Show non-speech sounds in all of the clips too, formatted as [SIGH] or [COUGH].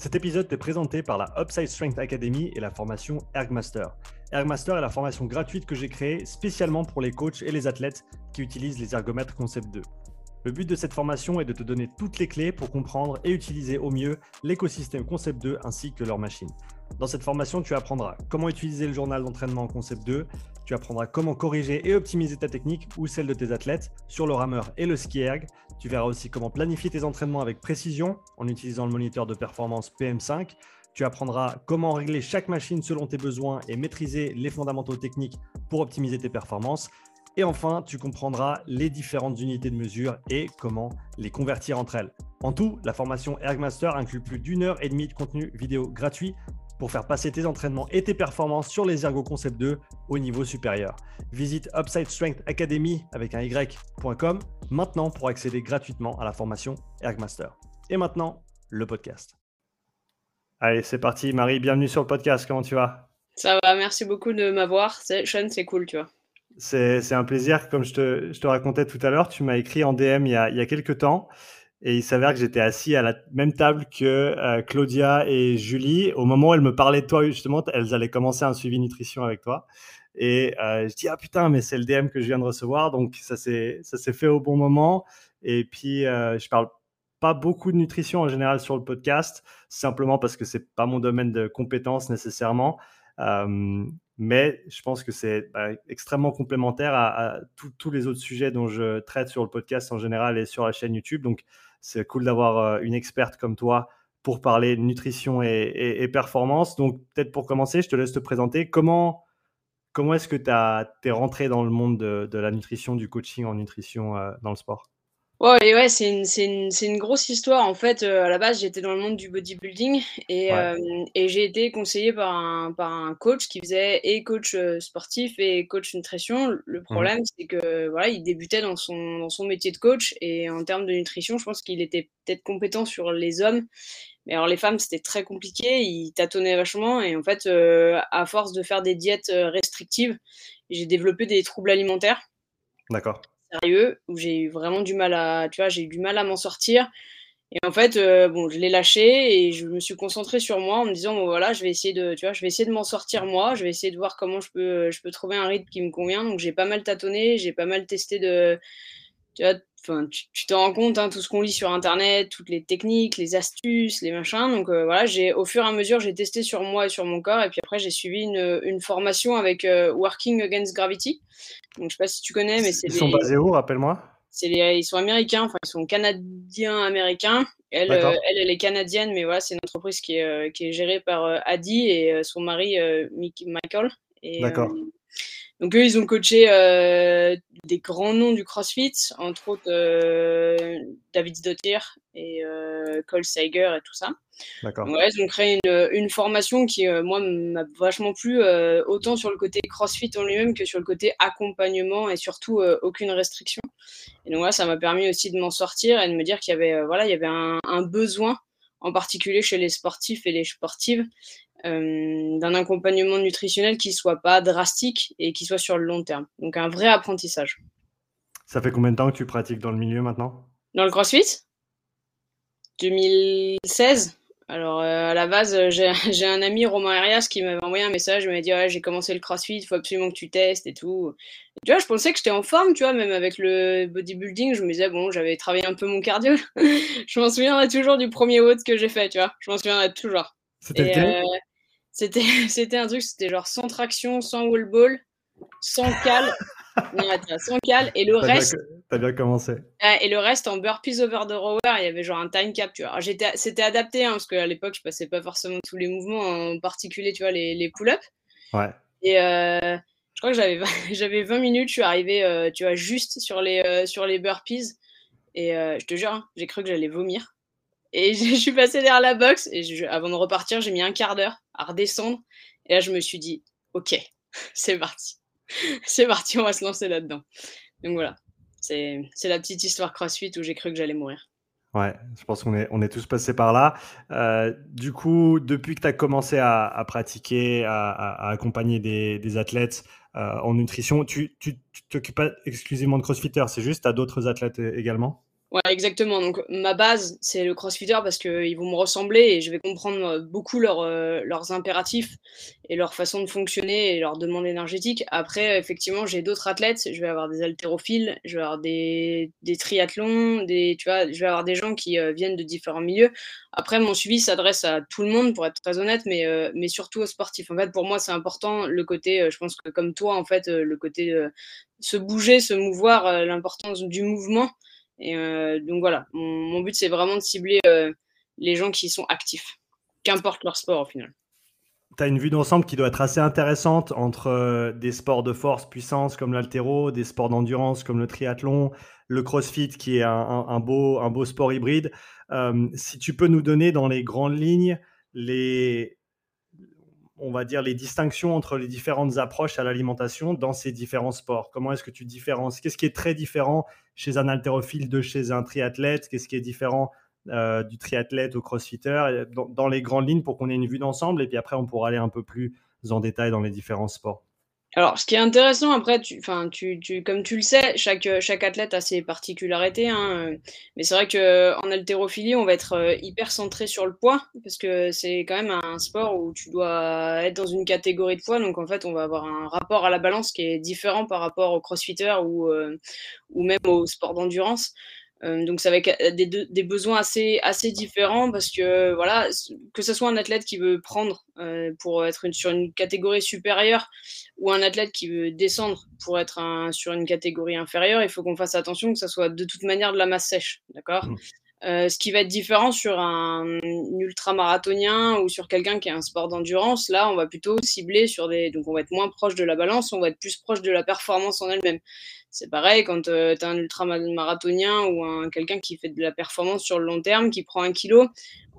Cet épisode est présenté par la Upside Strength Academy et la formation Ergmaster. Ergmaster est la formation gratuite que j'ai créée spécialement pour les coachs et les athlètes qui utilisent les ergomètres Concept 2. Le but de cette formation est de te donner toutes les clés pour comprendre et utiliser au mieux l'écosystème Concept 2 ainsi que leur machine. Dans cette formation, tu apprendras comment utiliser le journal d'entraînement Concept 2, tu apprendras comment corriger et optimiser ta technique ou celle de tes athlètes sur le rameur et le ski erg. Tu verras aussi comment planifier tes entraînements avec précision en utilisant le moniteur de performance PM5. Tu apprendras comment régler chaque machine selon tes besoins et maîtriser les fondamentaux techniques pour optimiser tes performances. Et enfin, tu comprendras les différentes unités de mesure et comment les convertir entre elles. En tout, la formation Ergmaster inclut plus d'une heure et demie de contenu vidéo gratuit pour faire passer tes entraînements et tes performances sur les Ergo Concept 2 au niveau supérieur. Visite Upside Strength Academy avec un y.com maintenant pour accéder gratuitement à la formation Ergmaster. Et maintenant, le podcast. Allez, c'est parti. Marie, bienvenue sur le podcast. Comment tu vas? Ça va, merci beaucoup de m'avoir. Sean, c'est cool, tu vois. C'est un plaisir. Comme je te, racontais tout à l'heure, tu m'as écrit en DM il y a, il quelques temps. Et il s'avère que j'étais assis à la même table que euh, Claudia et Julie. Au moment où elles me parlaient de toi, justement, elles allaient commencer un suivi nutrition avec toi. Et euh, je dis, ah putain, mais c'est le DM que je viens de recevoir. Donc, ça s'est fait au bon moment. Et puis, euh, je parle pas beaucoup de nutrition en général sur le podcast, simplement parce que c'est pas mon domaine de compétence nécessairement. Euh, mais je pense que c'est bah, extrêmement complémentaire à, tous les autres sujets dont je traite sur le podcast en général et sur la chaîne YouTube. Donc, c'est cool d'avoir euh, une experte comme toi pour parler nutrition et, performance. Donc, peut-être pour commencer, je te laisse te présenter. Comment, comment est-ce que tu es rentré dans le monde de, la nutrition, du coaching en nutrition euh, dans le sport? Ouais, ouais, c'est une, une, une, grosse histoire. En fait, euh, à la base, j'étais dans le monde du bodybuilding et, et j'ai été conseillé par un, par un coach qui faisait et coach sportif et coach nutrition. Le mmh problème, c'est que voilà, il débutait dans son, dans son métier de coach et en termes de nutrition, je pense qu'il était peut-être compétent sur les hommes. Mais alors, les femmes, c'était très compliqué. Il tâtonnait vachement et en fait, à force de faire des diètes restrictives, j'ai développé des troubles alimentaires. D'accord sérieux où j'ai eu vraiment du mal à, tu vois, j'ai eu du mal à m'en sortir. Et en fait, euh, bon, je l'ai lâché et je me suis concentrée sur moi en me disant, bon, voilà, je vais essayer de, tu vois, je vais essayer de m'en sortir moi. Je vais essayer de voir comment je peux, je peux trouver un rythme qui me convient. Donc, j'ai pas mal tâtonné, j'ai pas mal testé de, tu vois, enfin, tu, te rends compte, hein, tout ce qu'on lit sur Internet, toutes les techniques, les astuces, les machins. Donc, euh, voilà, j'ai, au fur et à mesure, j'ai testé sur moi et sur mon corps. Et puis après, j'ai suivi une, une formation avec euh, Working Against Gravity. Donc, je sais pas si tu connais, mais c'est. Ils sont basés où, rappelle-moi? Ils sont américains, enfin, ils sont canadiens-américains. Elle, euh, elle, elle, est canadienne, mais voilà, c'est une entreprise qui est, qui est gérée par Adi et son mari, Michael. D'accord. Donc eux, ils ont coaché euh, des grands noms du CrossFit, entre autres euh, David Dottir et euh, Cole Seiger et tout ça. D'accord. Ouais, ils ont créé une, une formation qui, moi, m'a vachement plu, autant sur le côté CrossFit en lui-même que sur le côté accompagnement et surtout aucune restriction. Et donc voilà, ça m'a permis aussi de m'en sortir et de me dire qu'il y avait, voilà, il y avait un, un besoin en particulier chez les sportifs et les sportives, d'un accompagnement nutritionnel qui soit pas drastique et qui soit sur le long terme. Donc un vrai apprentissage. Ça fait combien de temps que tu pratiques dans le milieu maintenant? Dans le CrossFit? 2016. Alors euh, à la base, [LAUGHS] j'ai un ami Romain Arias qui m'avait envoyé un message, il m'a dit ouais, j'ai commencé le CrossFit, il faut absolument que tu testes et tout. Et tu vois, je pensais que j'étais en forme, tu vois, même avec le bodybuilding, je me disais bon, j'avais travaillé un peu mon cardio. [LAUGHS] je m'en souviendrai toujours du premier WOD que j'ai fait, tu vois. Je m'en souviendrai toujours. C'était euh, c'était, [LAUGHS] c'était un truc, c'était genre sans traction, sans wall ball, sans cal. [LAUGHS] sans cal et le reste. T'as bien commencé. Et le reste en burpees over the rower, il y avait genre un time cap, tu vois. J'étais, c'était adapté hein, parce qu'à l'époque, je passais pas forcément tous les mouvements, en particulier, tu vois, les, les pull-ups. Ouais. Et euh, je crois que j'avais, [LAUGHS] j'avais 20 minutes, je suis arrivé, euh, tu vois, juste sur les, euh, sur les burpees. Et je te jure, hein, j'ai cru que j'allais vomir. Et [LAUGHS] je suis passé derrière la box et avant de repartir, j'ai mis un quart d'heure à redescendre. Et là, je me suis dit, ok, [LAUGHS] c'est parti. [LAUGHS] c'est parti, on va se lancer là-dedans. Donc voilà, c'est la petite histoire CrossFit où j'ai cru que j'allais mourir. Ouais, je pense qu'on est, on est tous passés par là. Euh, du coup, depuis que tu as commencé à, pratiquer, à, accompagner des, des athlètes euh, en nutrition, tu t'occupes pas exclusivement de crossfitters, c'est juste, tu as d'autres athlètes également? Ouais, exactement. Donc ma base, c'est le crossfitter parce qu'ils vont me ressembler et je vais comprendre beaucoup leurs, heu, leurs impératifs et leur façon de fonctionner et leurs demandes énergétiques. Après, effectivement, j'ai d'autres athlètes, je vais avoir des haltérophiles, je vais avoir des des triathlons, des tu vois? Je vais avoir des gens qui, heu, viennent de différents milieux. Après, mon suivi s'adresse à tout le monde pour être très honnête, mais, mais surtout aux sportifs. En fait, pour moi, c'est important le côté, je pense que comme toi, en fait, le côté, se bouger, se mouvoir, l'importance du mouvement et euh, donc voilà, mon, but c'est vraiment de cibler euh, les gens qui sont actifs, qu'importe leur sport au final. Tu as une vue d'ensemble qui doit être assez intéressante entre euh, des sports de force, puissance comme l'altéro, des sports d'endurance comme le triathlon, le crossfit qui est un, beau, un beau sport hybride. si tu peux nous donner dans les grandes lignes les, on va dire, les distinctions entre les différentes approches à l'alimentation dans ces différents sports? Comment est-ce que tu différencies Qu'est-ce qui est très différent chez un haltérophile de chez un triathlète? Qu'est-ce qui est différent euh, du triathlète au crossfitter? Dans, les grandes lignes pour qu'on ait une vue d'ensemble et puis après on pourra aller un peu plus en détail dans les différents sports. Alors, ce qui est intéressant après, tu, comme tu le sais, chaque, athlète a ses particularités. Hein, mais c'est vrai qu'en haltérophilie, on va être euh, hyper centré sur le poids parce que c'est quand même un sport où tu dois être dans une catégorie de poids. Donc, en fait, on va avoir un rapport à la balance qui est différent par rapport au crossfitter ou, euh, ou même au sport d'endurance. Euh, donc ça va être des, des, besoins assez, assez différents parce que voilà, que ce soit un athlète qui veut prendre euh, pour être une, sur une catégorie supérieure ou un athlète qui veut descendre pour être un, sur une catégorie inférieure, il faut qu'on fasse attention que ça soit de toute manière de la masse sèche, d'accord? Mmh. euh, ce qui va être différent sur un, un ultramarathonien ou sur quelqu'un qui a un sport d'endurance, là, on va plutôt cibler sur des. Donc, on va être moins proche de la balance, on va être plus proche de la performance en elle-même. C'est pareil quand euh, tu as un ultramarathonien ou un, quelqu'un qui fait de la performance sur le long terme, qui prend un kilo,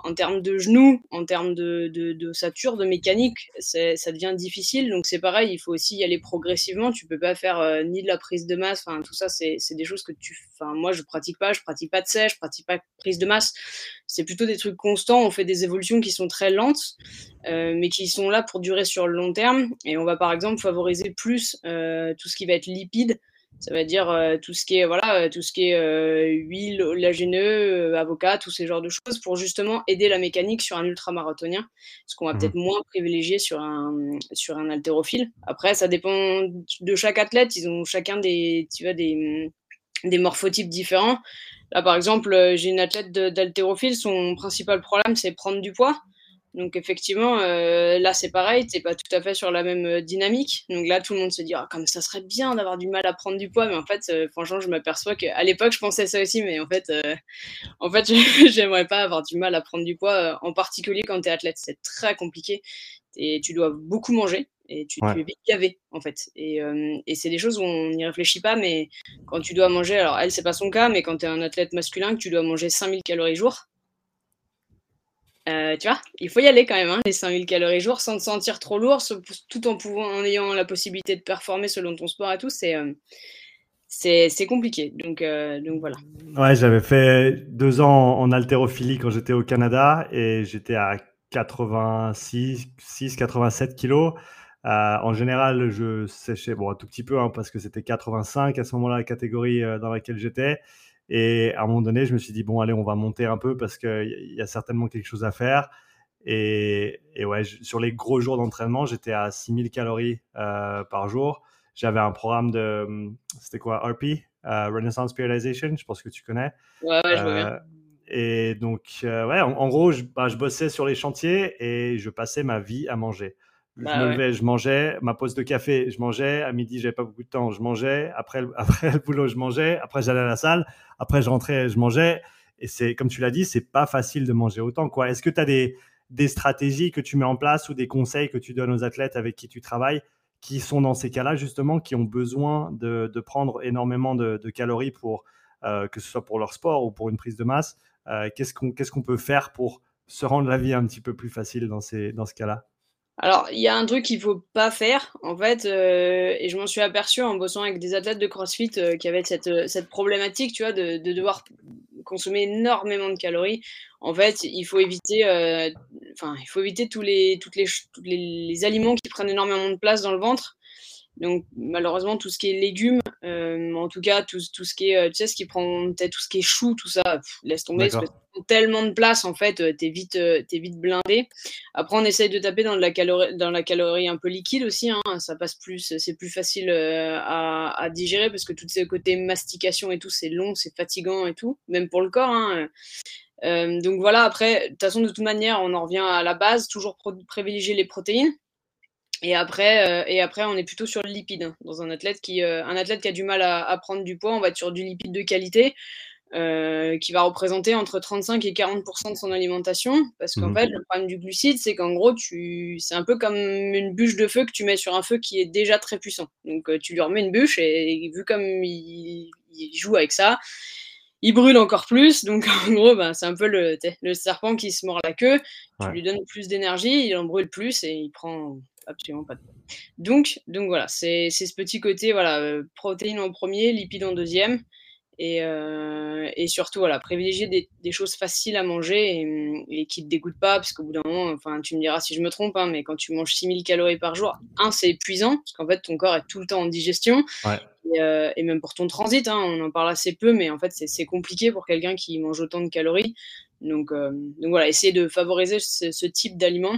en termes de genoux, en termes de, de, de sature, de mécanique, ça devient difficile. Donc c'est pareil, il faut aussi y aller progressivement. Tu peux pas faire euh, ni de la prise de masse. Enfin, tout ça, c'est des choses que tu. Enfin, moi, je pratique pas. Je pratique pas de sèche, je pratique pas de prise de masse. C'est plutôt des trucs constants. On fait des évolutions qui sont très lentes, euh, mais qui sont là pour durer sur le long terme. Et on va par exemple favoriser plus tout ce qui va être lipide ça veut dire euh, tout ce qui est voilà, euh, tout ce qui est euh, huile, oléagineux, avocat, tous ces genres de choses pour justement aider la mécanique sur un ultramarathonien, ce qu'on va mmh peut-être moins privilégier sur un sur un haltérophile. Après, ça dépend de chaque athlète. Ils ont chacun des tu vois des des morphotypes différents. Là, par exemple, j'ai une athlète d'haltérophile. Son principal problème, c'est prendre du poids. Donc effectivement, euh, là c'est pareil, t'es pas tout à fait sur la même euh, dynamique. Donc là, tout le monde se dit, ah, comme ça serait bien d'avoir du mal à prendre du poids, mais en fait, euh, franchement, je m'aperçois qu'à l'époque, je pensais ça aussi, mais en fait, [LAUGHS] en fait, [LAUGHS] j'aimerais pas avoir du mal à prendre du poids, en particulier quand tu es athlète, c'est très compliqué et tu dois beaucoup manger et tu, es vite gavé en fait. Et, et c'est des choses où on n'y réfléchit pas, mais quand tu dois manger, alors elle c'est pas son cas, mais quand tu es un athlète masculin, que tu dois manger 5000 calories jour euh, tu vois, il faut y aller quand même, hein, les 5000 calories jour, sans te sentir trop lourd, tout en, pouvant, en ayant la possibilité de performer selon ton sport et tout, c'est euh, compliqué. Donc, euh, donc voilà. Ouais, j'avais fait deux ans en haltérophilie quand j'étais au Canada et j'étais à 86, 6, 87 kilos. en général, je séchais bon, un tout petit peu hein, parce que c'était 85 à ce moment-là, la catégorie dans laquelle j'étais. Et à un moment donné, je me suis dit, bon, allez, on va monter un peu parce qu'il y a certainement quelque chose à faire. Et, et ouais, sur les gros jours d'entraînement, j'étais à 6000 calories euh, par jour. J'avais un programme de, c'était quoi, RP, euh, Renaissance Periodization, je pense que tu connais. Ouais, ouais, je vois bien. Euh, et donc, ouais, en, gros, je, bah, je, bossais sur les chantiers et je passais ma vie à manger. Je bah me levais, je mangeais. Ma pause de café, je mangeais. À midi, j'avais pas beaucoup de temps, je mangeais. Après, [LAUGHS] après le boulot, je mangeais. Après, j'allais à la salle. Après, je rentrais, je mangeais. Et c'est, comme tu l'as dit, c'est pas facile de manger autant. Quoi. Est-ce que tu as des, des stratégies que tu mets en place ou des conseils que tu donnes aux athlètes avec qui tu travailles qui sont dans ces cas-là, justement, qui ont besoin de, de prendre énormément de, calories pour, euh, que ce soit pour leur sport ou pour une prise de masse euh, Qu'est-ce qu'on qu'est-ce qu'on peut faire pour se rendre la vie un petit peu plus facile dans, ces, dans ce cas-là? Alors, il y a un truc qu'il faut pas faire, en fait, euh, et je m'en suis aperçu en bossant avec des athlètes de CrossFit euh, qui avaient cette, euh, cette problématique, tu vois, de, de, devoir consommer énormément de calories. En fait, il faut éviter, enfin, il faut éviter tous les, toutes les, tous les, les, aliments qui prennent énormément de place dans le ventre. Donc malheureusement tout ce qui est légumes, euh, en tout cas tout, tout, ce qui est, euh, tu sais, ce qui prend peut-être tout ce qui est chou, tout ça, laisse tomber. Parce que tellement de place en fait, t'es vite, es vite blindé. Après on essaye de taper dans la calorie, dans la calorie un peu liquide aussi. Hein, ça passe plus, c'est plus facile à, à, digérer parce que tout ce côté mastication et tout, c'est long, c'est fatigant et tout, même pour le corps. Hein. Euh, donc voilà, après, de toute façon, de toute manière, on en revient à la base, toujours privilégier les protéines. Et après, euh, et après, on est plutôt sur le lipide. Hein. Dans un athlète, qui, euh, un athlète qui a du mal à, prendre du poids, on va être sur du lipide de qualité. qui va représenter entre 35 et 40% de son alimentation. Parce qu'en mmh fait, le problème du glucide, c'est qu'en gros, tu... c'est un peu comme une bûche de feu que tu mets sur un feu qui est déjà très puissant. Donc, tu lui remets une bûche et, vu comme il, il joue avec ça, il brûle encore plus. Donc, [LAUGHS] en gros, ben, c'est un peu le, le, serpent qui se mord la queue. Tu lui donnes plus d'énergie, il en brûle plus et il prend absolument pas de poids. Donc, donc voilà, c'est ce petit côté, voilà, euh, protéines en premier, lipides en deuxième. Et, euh, et surtout, voilà, privilégier des, des, choses faciles à manger et, et qui ne te dégoûtent pas, parce qu'au bout d'un moment, enfin, tu me diras si je me trompe, hein, mais quand tu manges 6000 calories par jour, un, c'est épuisant, parce qu'en fait, ton corps est tout le temps en digestion. Ouais. Euh, et, même pour ton transit, hein, on en parle assez peu, mais en fait, c'est compliqué pour quelqu'un qui mange autant de calories. Donc, euh, donc voilà, essayer de favoriser ce, type d'aliments.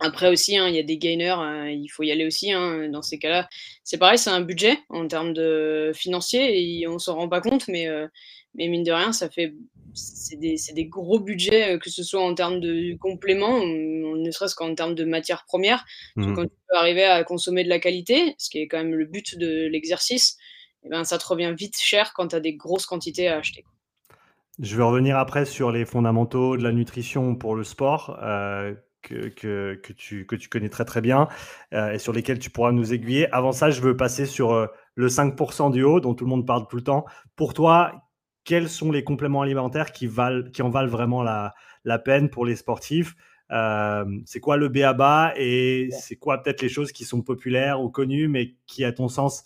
Après aussi, hein, il y a des gainers, hein, il faut y aller aussi hein, dans ces cas-là. C'est pareil, c'est un budget en termes de financier et on s'en rend pas compte, mais, euh, mais mine de rien, ça fait c'est des, des, gros budgets, que ce soit en termes de compléments, ne serait-ce qu'en termes de matières premières. Mmh. Quand tu peux arriver à consommer de la qualité, ce qui est quand même le but de l'exercice, eh ben, ça te revient vite cher quand tu as des grosses quantités à acheter. Je vais revenir après sur les fondamentaux de la nutrition pour le sport. Euh, que, que, que, tu, que tu connais très très bien euh, et sur lesquels tu pourras nous aiguiller. Avant ça, je veux passer sur euh, le 5% du haut dont tout le monde parle tout le temps. Pour toi, quels sont les compléments alimentaires qui, valent, qui en valent vraiment la, la peine pour les sportifs? Euh, c'est quoi le BABA et c'est quoi peut-être les choses qui sont populaires ou connues mais qui, à ton sens,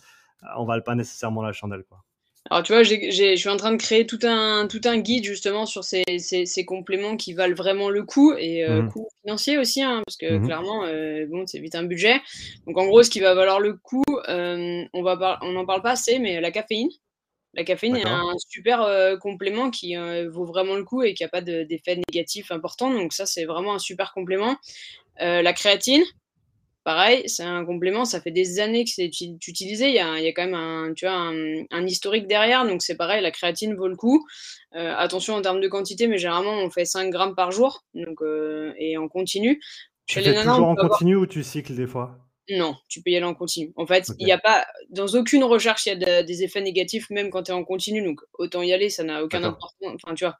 en valent pas nécessairement la chandelle quoi? Alors tu vois, je suis en train de créer tout un, tout un guide justement sur ces, ces, compléments qui valent vraiment le coup et euh, mmh coût financier aussi, hein, parce que mmh clairement, euh, bon, c'est vite un budget. Donc en gros, ce qui va valoir le coup, on va on n'en parle pas assez, mais la caféine. La caféine est un super euh, complément qui euh, vaut vraiment le coup et qui n'a pas d'effet négatif important. Donc ça, c'est vraiment un super complément. Euh, la créatine, pareil, c'est un complément. Ça fait des années que c'est utilisé. Il y, a, il y a, quand même un, tu vois, un, historique derrière. Donc c'est pareil, la créatine vaut le coup. attention en termes de quantité, mais généralement, on fait 5 grammes par jour. Donc, et on continue. Tu fais toujours en continu ou tu cycles des fois? Non, tu peux y aller en continu. En fait, il n'y a pas, dans aucune recherche, il y a des effets négatifs, même quand tu es en continu. Donc, autant y aller, ça n'a aucun importance. Enfin, tu vois,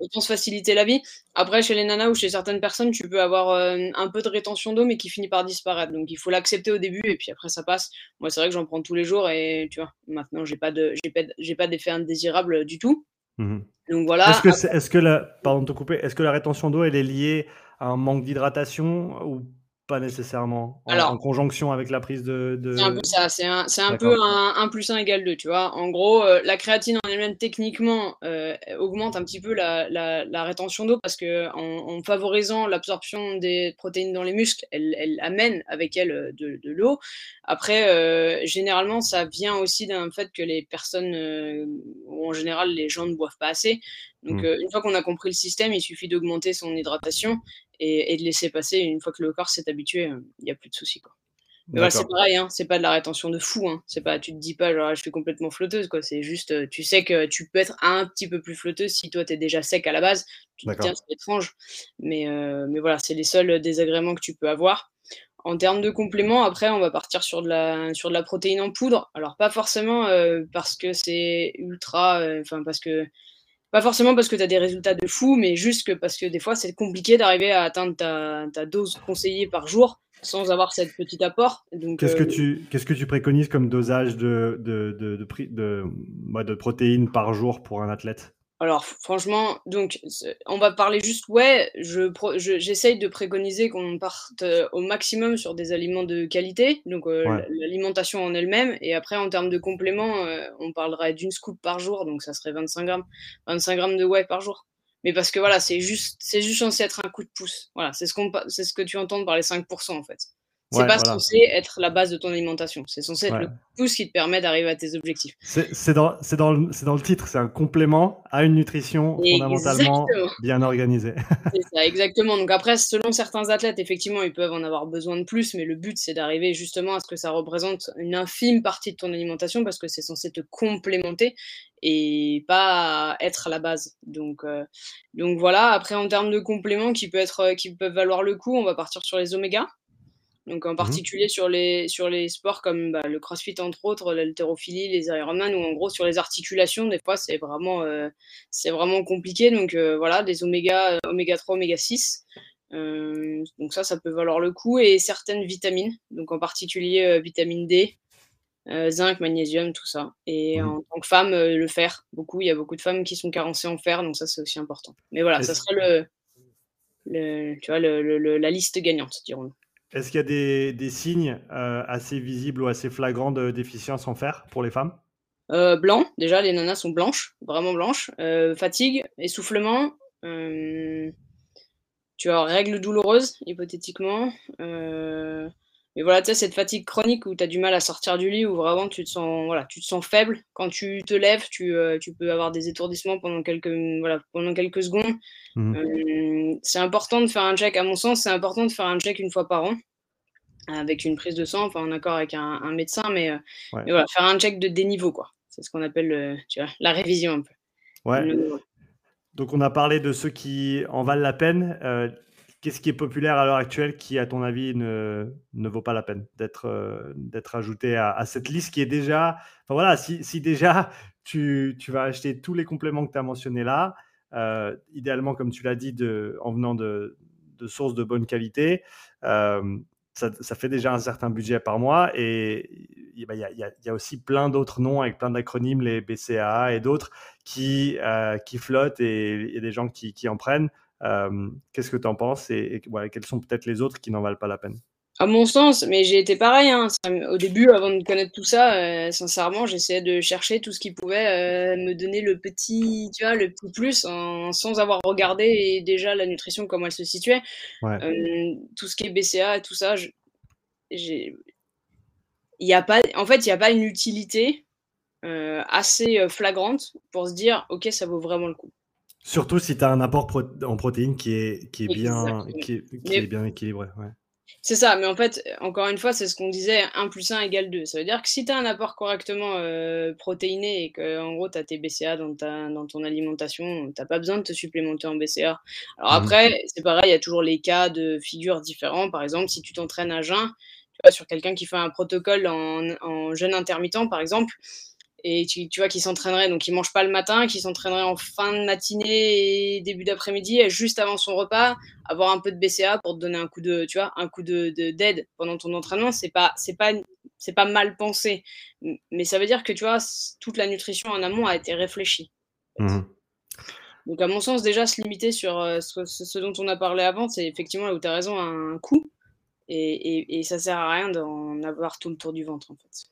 autant se faciliter la vie. Après, chez les nanas ou chez certaines personnes, tu peux avoir euh, un peu de rétention d'eau, mais qui finit par disparaître. Donc, il faut l'accepter au début et puis après, ça passe. Moi, c'est vrai que j'en prends tous les jours et tu vois, maintenant, j'ai pas de, j'ai pas, d'effet indésirable du tout. Mmh Donc voilà. Est-ce que, est, que la, pardon de te couper, est-ce que la rétention d'eau, elle est liée à un manque d'hydratation ou pas nécessairement en, conjonction avec la prise de. C'est un peu ça, c'est un, peu un 1 plus 1 égale 2, tu vois. En gros, euh, la créatine en elle-même, techniquement, euh, augmente un petit peu la, la, rétention d'eau parce que en, favorisant l'absorption des protéines dans les muscles, elle, elle amène avec elle euh, de, de l'eau. Après, généralement, ça vient aussi d'un fait que les personnes, ou en général, les gens ne boivent pas assez. Donc, mmh. une fois qu'on a compris le système, il suffit d'augmenter son hydratation et, de laisser passer. Une fois que le corps s'est habitué, il n'y a plus de soucis. Quoi. Mais c'est pareil, hein, c'est pas de la rétention de fou. Hein. C'est pas, tu te dis pas, genre, je suis complètement flotteuse. Quoi. C'est juste, tu sais que tu peux être un petit peu plus flotteuse si toi, tu es déjà sec à la base. Tu te tiens, c'est étrange. Mais, mais voilà, c'est les seuls désagréments que tu peux avoir. En termes de compléments, après, on va partir sur de la, sur de la protéine en poudre. Alors, pas forcément parce que c'est ultra. Enfin, parce que pas forcément parce que tu as des résultats de fou, mais juste que parce que des fois, c'est compliqué d'arriver à atteindre ta, dose conseillée par jour sans avoir cette petite apport. Qu'est-ce que, euh, tu, qu'est-ce que tu préconises comme dosage de, de, de, de, de protéines par jour pour un athlète? Alors franchement, donc on va parler juste, ouais, je, j'essaye de préconiser qu'on parte euh, au maximum sur des aliments de qualité, donc euh, l'alimentation en elle-même, et après en termes de compléments, euh, on parlerait d'une scoop par jour, donc ça serait 25 grammes, 25 grammes de whey par jour. Mais parce que voilà, c'est juste, c'est juste censé être un coup de pouce. Voilà, c'est ce qu'on, c'est ce que tu entends par les 5% en fait. C'est pas censé être la base de ton alimentation. C'est censé être le pouce qui te permet d'arriver à tes objectifs. C'est dans, dans, le, dans le titre, c'est un complément à une nutrition fondamentalement bien organisée. [LAUGHS] c'est ça, exactement. Donc après, selon certains athlètes, effectivement, ils peuvent en avoir besoin de plus, mais le but, c'est d'arriver justement à ce que ça représente une infime partie de ton alimentation parce que c'est censé te complémenter et pas être la base. Donc, euh, donc voilà, après, en termes de compléments qui, peut être, qui peuvent valoir le coup, on va partir sur les oméga. Donc en mmh particulier sur, les, sur les sports comme bah, le crossfit entre autres, l'haltérophilie, les Ironman, ou en gros sur les articulations, des fois c'est vraiment, euh, c'est vraiment compliqué. Donc euh, voilà, des oméga, euh, oméga 3, oméga 6. donc ça, ça peut valoir le coup. Et certaines vitamines, donc en particulier vitamine D, zinc, magnésium, tout ça. Et mmh en tant que femme, le fer, beaucoup. Il y a beaucoup de femmes qui sont carencées en fer, donc ça c'est aussi important. Mais voilà, ça serait le, le tu vois, le, la liste gagnante, dirons-nous. Est-ce qu'il y a des, signes euh, assez visibles ou assez flagrants de déficience en fer pour les femmes? Euh, Blanc, déjà les nanas sont blanches, vraiment blanches. Euh, fatigue, essoufflement, tu as règles douloureuses, hypothétiquement. Mais voilà, tu sais, cette fatigue chronique où tu as du mal à sortir du lit, où vraiment tu te sens, voilà, tu te sens faible. Quand tu te lèves, tu, euh, tu peux avoir des étourdissements pendant quelques, voilà, pendant quelques secondes. Mmh. Euh, c'est important de faire un check, à mon sens, c'est important de faire un check une fois par an avec une prise de sang, enfin en accord avec un, médecin, mais, euh, voilà, faire un check de déniveau, quoi. C'est ce qu'on appelle tu vois, la révision un peu. Ouais. Donc on a parlé de ceux qui en valent la peine. Qu'est-ce qui est populaire à l'heure actuelle qui, à ton avis, ne, ne vaut pas la peine d'être euh, d'être ajouté à, cette liste qui est déjà. Enfin voilà, si, si déjà tu, tu, vas acheter tous les compléments que tu as mentionnés là, euh, idéalement, comme tu l'as dit, en venant de, de, sources de bonne qualité, euh, ça, ça, fait déjà un certain budget par mois. Et il y, y, y, a aussi plein d'autres noms avec plein d'acronymes, les BCAA et d'autres, qui, qui flottent et des gens qui, qui en prennent. Euh, qu'est-ce que tu en penses et, quels sont peut-être les autres qui n'en valent pas la peine? À mon sens, mais j'ai été pareil. Hein. Au début, avant de connaître tout ça, euh, sincèrement, j'essayais de chercher tout ce qui pouvait euh, me donner le petit, tu vois, le petit plus, sans avoir regardé déjà la nutrition comment elle se situait. tout ce qui est BCA et tout ça, j'ai, il a pas, en fait, il n'y a pas une utilité assez flagrante pour se dire, ok, ça vaut vraiment le coup. Surtout si tu as un apport en protéines qui est, qui est, bien, qui est, bien équilibré. C'est ça, mais en fait, encore une fois, c'est ce qu'on disait 1 plus 1 égale 2. Ça veut dire que si tu as un apport correctement euh, protéiné et que en gros tu as tes BCA dans, ta, dans ton alimentation, tu pas besoin de te supplémenter en BCA. Alors mmh. après, c'est pareil, il y a toujours les cas de figures différents. Par exemple, si tu t'entraînes à jeun, tu vois, sur quelqu'un qui fait un protocole en, en jeûne intermittent, par exemple, et tu, tu vois qui s'entraînerait, donc il mange pas le matin, qui s'entraînerait en fin de matinée et début d'après-midi, juste avant son repas, avoir un peu de BCA pour te donner un coup de, tu vois, un coup de d'aide pendant ton entraînement, c'est pas c'est pas c'est pas mal pensé, mais ça veut dire que tu vois toute la nutrition en amont a été réfléchie. Mmh. Donc à mon sens déjà se limiter sur euh, ce, dont on a parlé avant, c'est effectivement là où tu as raison un coût et, et, et ça sert à rien d'en avoir tout le tour du ventre en fait.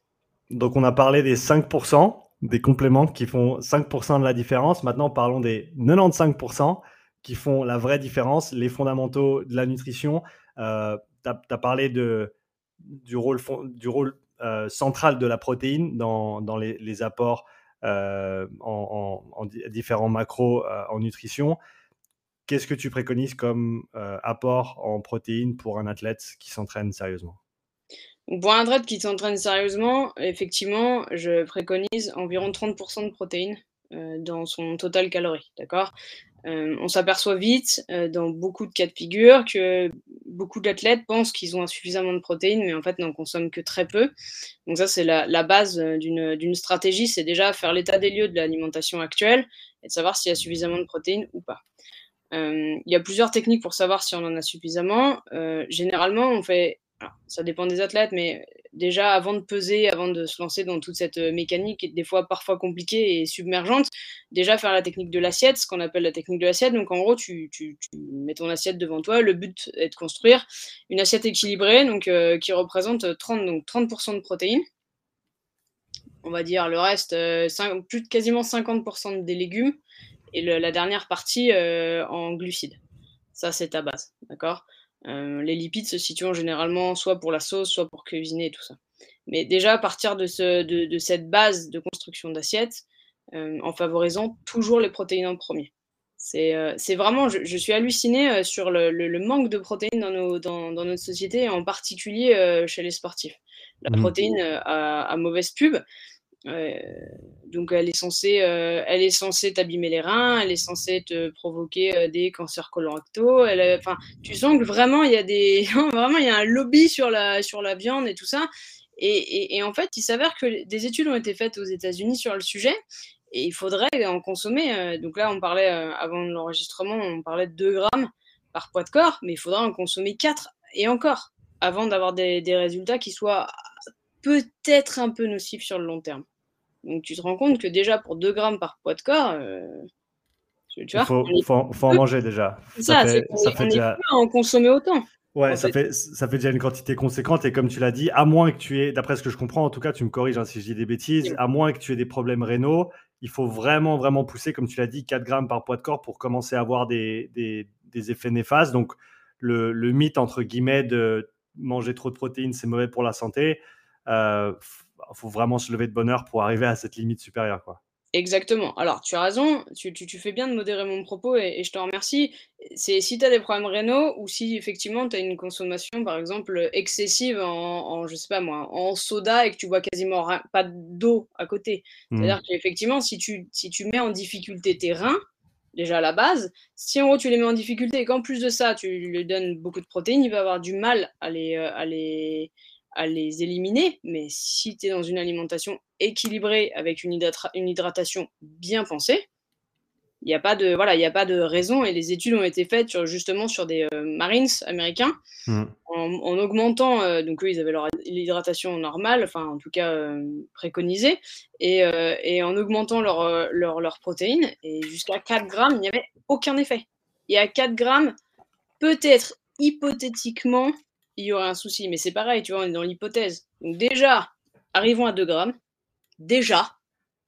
Donc, on a parlé des 5%, des compléments qui font 5% de la différence. Maintenant, parlons des 95% qui font la vraie différence, les fondamentaux de la nutrition. Euh, tu as, parlé du rôle, euh, central de la protéine dans, les, apports euh, en, en, différents macros en nutrition. Qu'est-ce que tu préconises comme apport en protéines pour un athlète qui s'entraîne sérieusement? Pour un athlète qui s'entraîne sérieusement, effectivement, je préconise environ 30% de protéines euh, dans son total calorie, d'accord? Euh, On s'aperçoit vite, euh, dans beaucoup de cas de figure, que beaucoup d'athlètes pensent qu'ils ont insuffisamment de protéines, mais en fait n'en consomment que très peu. Donc ça, c'est la, la, base d'une stratégie, c'est déjà faire l'état des lieux de l'alimentation actuelle et de savoir s'il y a suffisamment de protéines ou pas. il y a plusieurs techniques pour savoir si on en a suffisamment. généralement, on fait ça dépend des athlètes, mais déjà avant de peser, avant de se lancer dans toute cette euh, mécanique des fois parfois compliquée et submergente, déjà faire la technique de l'assiette, ce qu'on appelle la technique de l'assiette. Donc en gros, tu, mets ton assiette devant toi. Le but est de construire une assiette équilibrée, donc euh, qui représente 30, donc 30% de protéines. On va dire le reste, euh, plus quasiment 50% des légumes et la dernière partie en glucides. Ça, c'est ta base, d'accord? Les lipides se situent généralement soit pour la sauce, soit pour cuisiner et tout ça. Mais déjà, à partir de, ce, de, cette base de construction d'assiette, en favorisant toujours les protéines en premier. C'est vraiment, je, suis hallucinée sur le, manque de protéines dans, nos, dans, notre société, en particulier chez les sportifs. La mmh. protéine a, mauvaise pub. Donc elle est censée, elle est censée t'abîmer les reins, elle est censée te provoquer des cancers colorectaux. Enfin, tu sens que vraiment il y a des, [LAUGHS] vraiment il y a un lobby sur la sur la viande et tout ça. Et, en fait, il s'avère que des études ont été faites aux États-Unis sur le sujet et il faudrait en consommer. Euh, donc là, on parlait, euh, avant l'enregistrement, on parlait de 2 grammes par poids de corps, mais il faudra en consommer 4 et encore avant d'avoir des, résultats qui soient peut-être un peu nocifs sur le long terme. Donc tu te rends compte que déjà pour 2 grammes par poids de corps, euh, tu vois, il faut, en manger déjà. Ça, ça, fait, ça fait déjà... en consommer autant. Ouais, ça fait, ça fait déjà une quantité conséquente. Et comme tu l'as dit, à moins que tu aies, d'après ce que je comprends, en tout cas, tu me corriges hein, si je dis des bêtises, à moins que tu aies des problèmes rénaux, il faut vraiment, vraiment pousser, comme tu l'as dit, 4 grammes par poids de corps pour commencer à avoir des, des, effets néfastes. Donc, le, le, mythe, entre guillemets, de manger trop de protéines, c'est mauvais pour la santé, il euh, faut vraiment se lever de bonheur pour arriver à cette limite supérieure. Quoi. Exactement. Alors, tu as raison, tu, fais bien de modérer mon propos et, je te remercie. C'est si tu as des problèmes rénaux ou si effectivement tu as une consommation, par exemple, excessive en, je sais pas moi, en soda et que tu bois quasiment pas d'eau à côté. Mmh. C'est-à-dire qu'effectivement, si tu, si tu mets en difficulté tes reins, déjà à la base, si en gros tu les mets en difficulté et qu'en plus de ça, tu lui donnes beaucoup de protéines, il va avoir du mal à les, euh, à les, à les éliminer. Mais si tu es dans une alimentation équilibrée avec une, une hydratation bien pensée, il n'y a pas de voilà, il a pas de raison et les études ont été faites sur, justement sur des euh, Marines américains mmh. en, augmentant euh, donc eux ils avaient leur l'hydratation normale, enfin en tout cas euh, préconisée et, et, en augmentant leur, leur, leur protéines et jusqu'à 4 grammes il n'y avait aucun effet. Et à 4 grammes peut-être hypothétiquement il y aurait un souci. Mais c'est pareil, tu vois, on est dans l'hypothèse. Donc déjà, arrivons à 2 grammes. Déjà.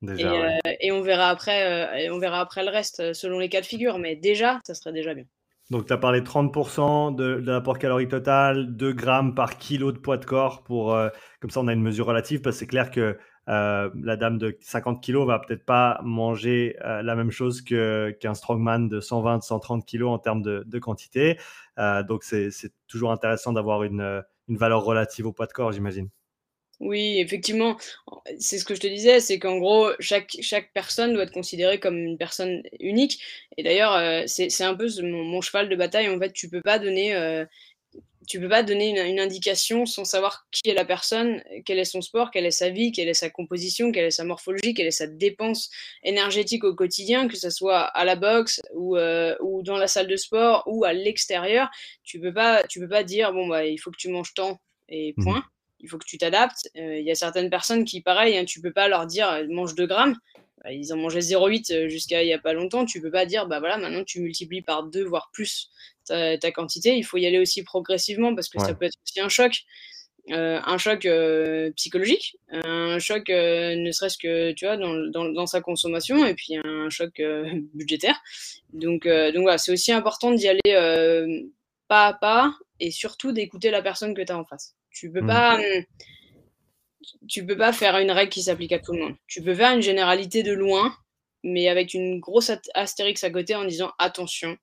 Euh, et, on, verra après, euh, on verra après le reste euh, selon les cas de figure. Mais déjà, ça serait déjà bien. Donc, tu as parlé 30% de, de l'apport calorique total, 2 grammes par kilo de poids de corps. Pour, comme ça, on a une mesure relative parce que c'est clair que euh, la dame de 50 kilos va peut-être pas manger euh, la même chose qu'un strongman de 120, 130 kilos en termes de, quantité. Euh, donc, c'est toujours intéressant d'avoir une, valeur relative au poids de corps, j'imagine. Oui, effectivement, c'est ce que je te disais, c'est qu'en gros, chaque, chaque personne doit être considérée comme une personne unique. Et d'ailleurs, c'est un peu mon, mon, cheval de bataille. En fait, tu peux pas donner tu peux pas donner une, indication sans savoir qui est la personne, quel est son sport, quelle est sa vie, quelle est sa composition, quelle est sa morphologie, quelle est sa dépense énergétique au quotidien, que ce soit à la boxe ou, euh, ou dans la salle de sport ou à l'extérieur. Tu peux pas, tu peux pas dire bon bah il faut que tu manges tant et mmh. point. Il faut que tu t'adaptes. Euh, il y a certaines personnes qui, pareil, hein, tu peux pas leur dire euh, mange 2 grammes. Bah, ils en mangeaient 0,8 jusqu'à il y a pas longtemps. Tu peux pas dire bah voilà maintenant tu multiplies par 2 voire plus ta, quantité. Il faut y aller aussi progressivement parce que ça peut être aussi un choc. Euh, un choc euh, psychologique, un choc euh, ne serait-ce que tu vois dans, dans, sa consommation et puis un choc [LAUGHS] budgétaire. Donc, donc voilà, c'est aussi important d'y aller pas à pas et surtout d'écouter la personne que tu as en face. Tu peux mmh. pas tu peux pas faire une règle qui s'applique à tout le monde. Tu peux faire une généralité de loin, mais avec une grosse astérix à côté en disant attention,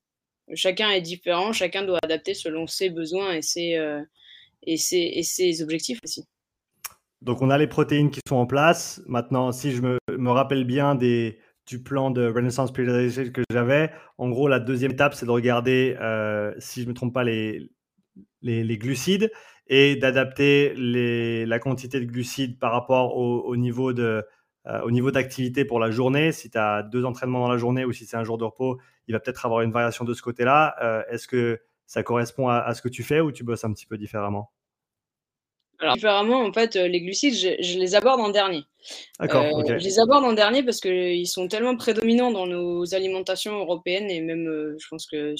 Chacun est différent, chacun doit adapter selon ses besoins et ses, euh, et ses, et ses objectifs aussi. Donc on a les protéines qui sont en place. Maintenant, si je me, me rappelle bien des, du plan de Renaissance Periodization que j'avais, en gros, la deuxième étape, c'est de regarder, euh, si je ne me trompe pas, les, les, glucides et d'adapter la quantité de glucides par rapport au, au niveau de, euh, au niveau d'activité pour la journée, si tu as deux entraînements dans la journée ou si c'est un jour de repos, il va peut-être avoir une variation de ce côté-là. Euh, est-ce que ça correspond à, ce que tu fais ou tu bosses un petit peu différemment? Alors, différemment, en fait, euh, les glucides, je, les aborde en dernier. D'accord. Euh, je les aborde en dernier parce qu'ils sont tellement prédominants dans nos alimentations européennes et même, je pense que,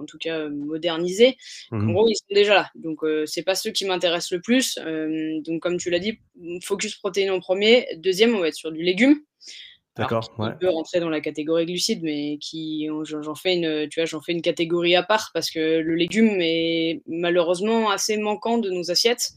en tout cas, modernisées. En mmh gros, ils sont déjà là. Donc, c'est pas ceux qui m'intéressent le plus. donc, comme tu l'as dit, focus protéines en premier. Deuxième, on va être sur du légume. D'accord. Ouais. peut rentrer dans la catégorie glucides, mais qui j'en fais une, tu vois, j'en fais une catégorie à part parce que le légume est malheureusement assez manquant de nos assiettes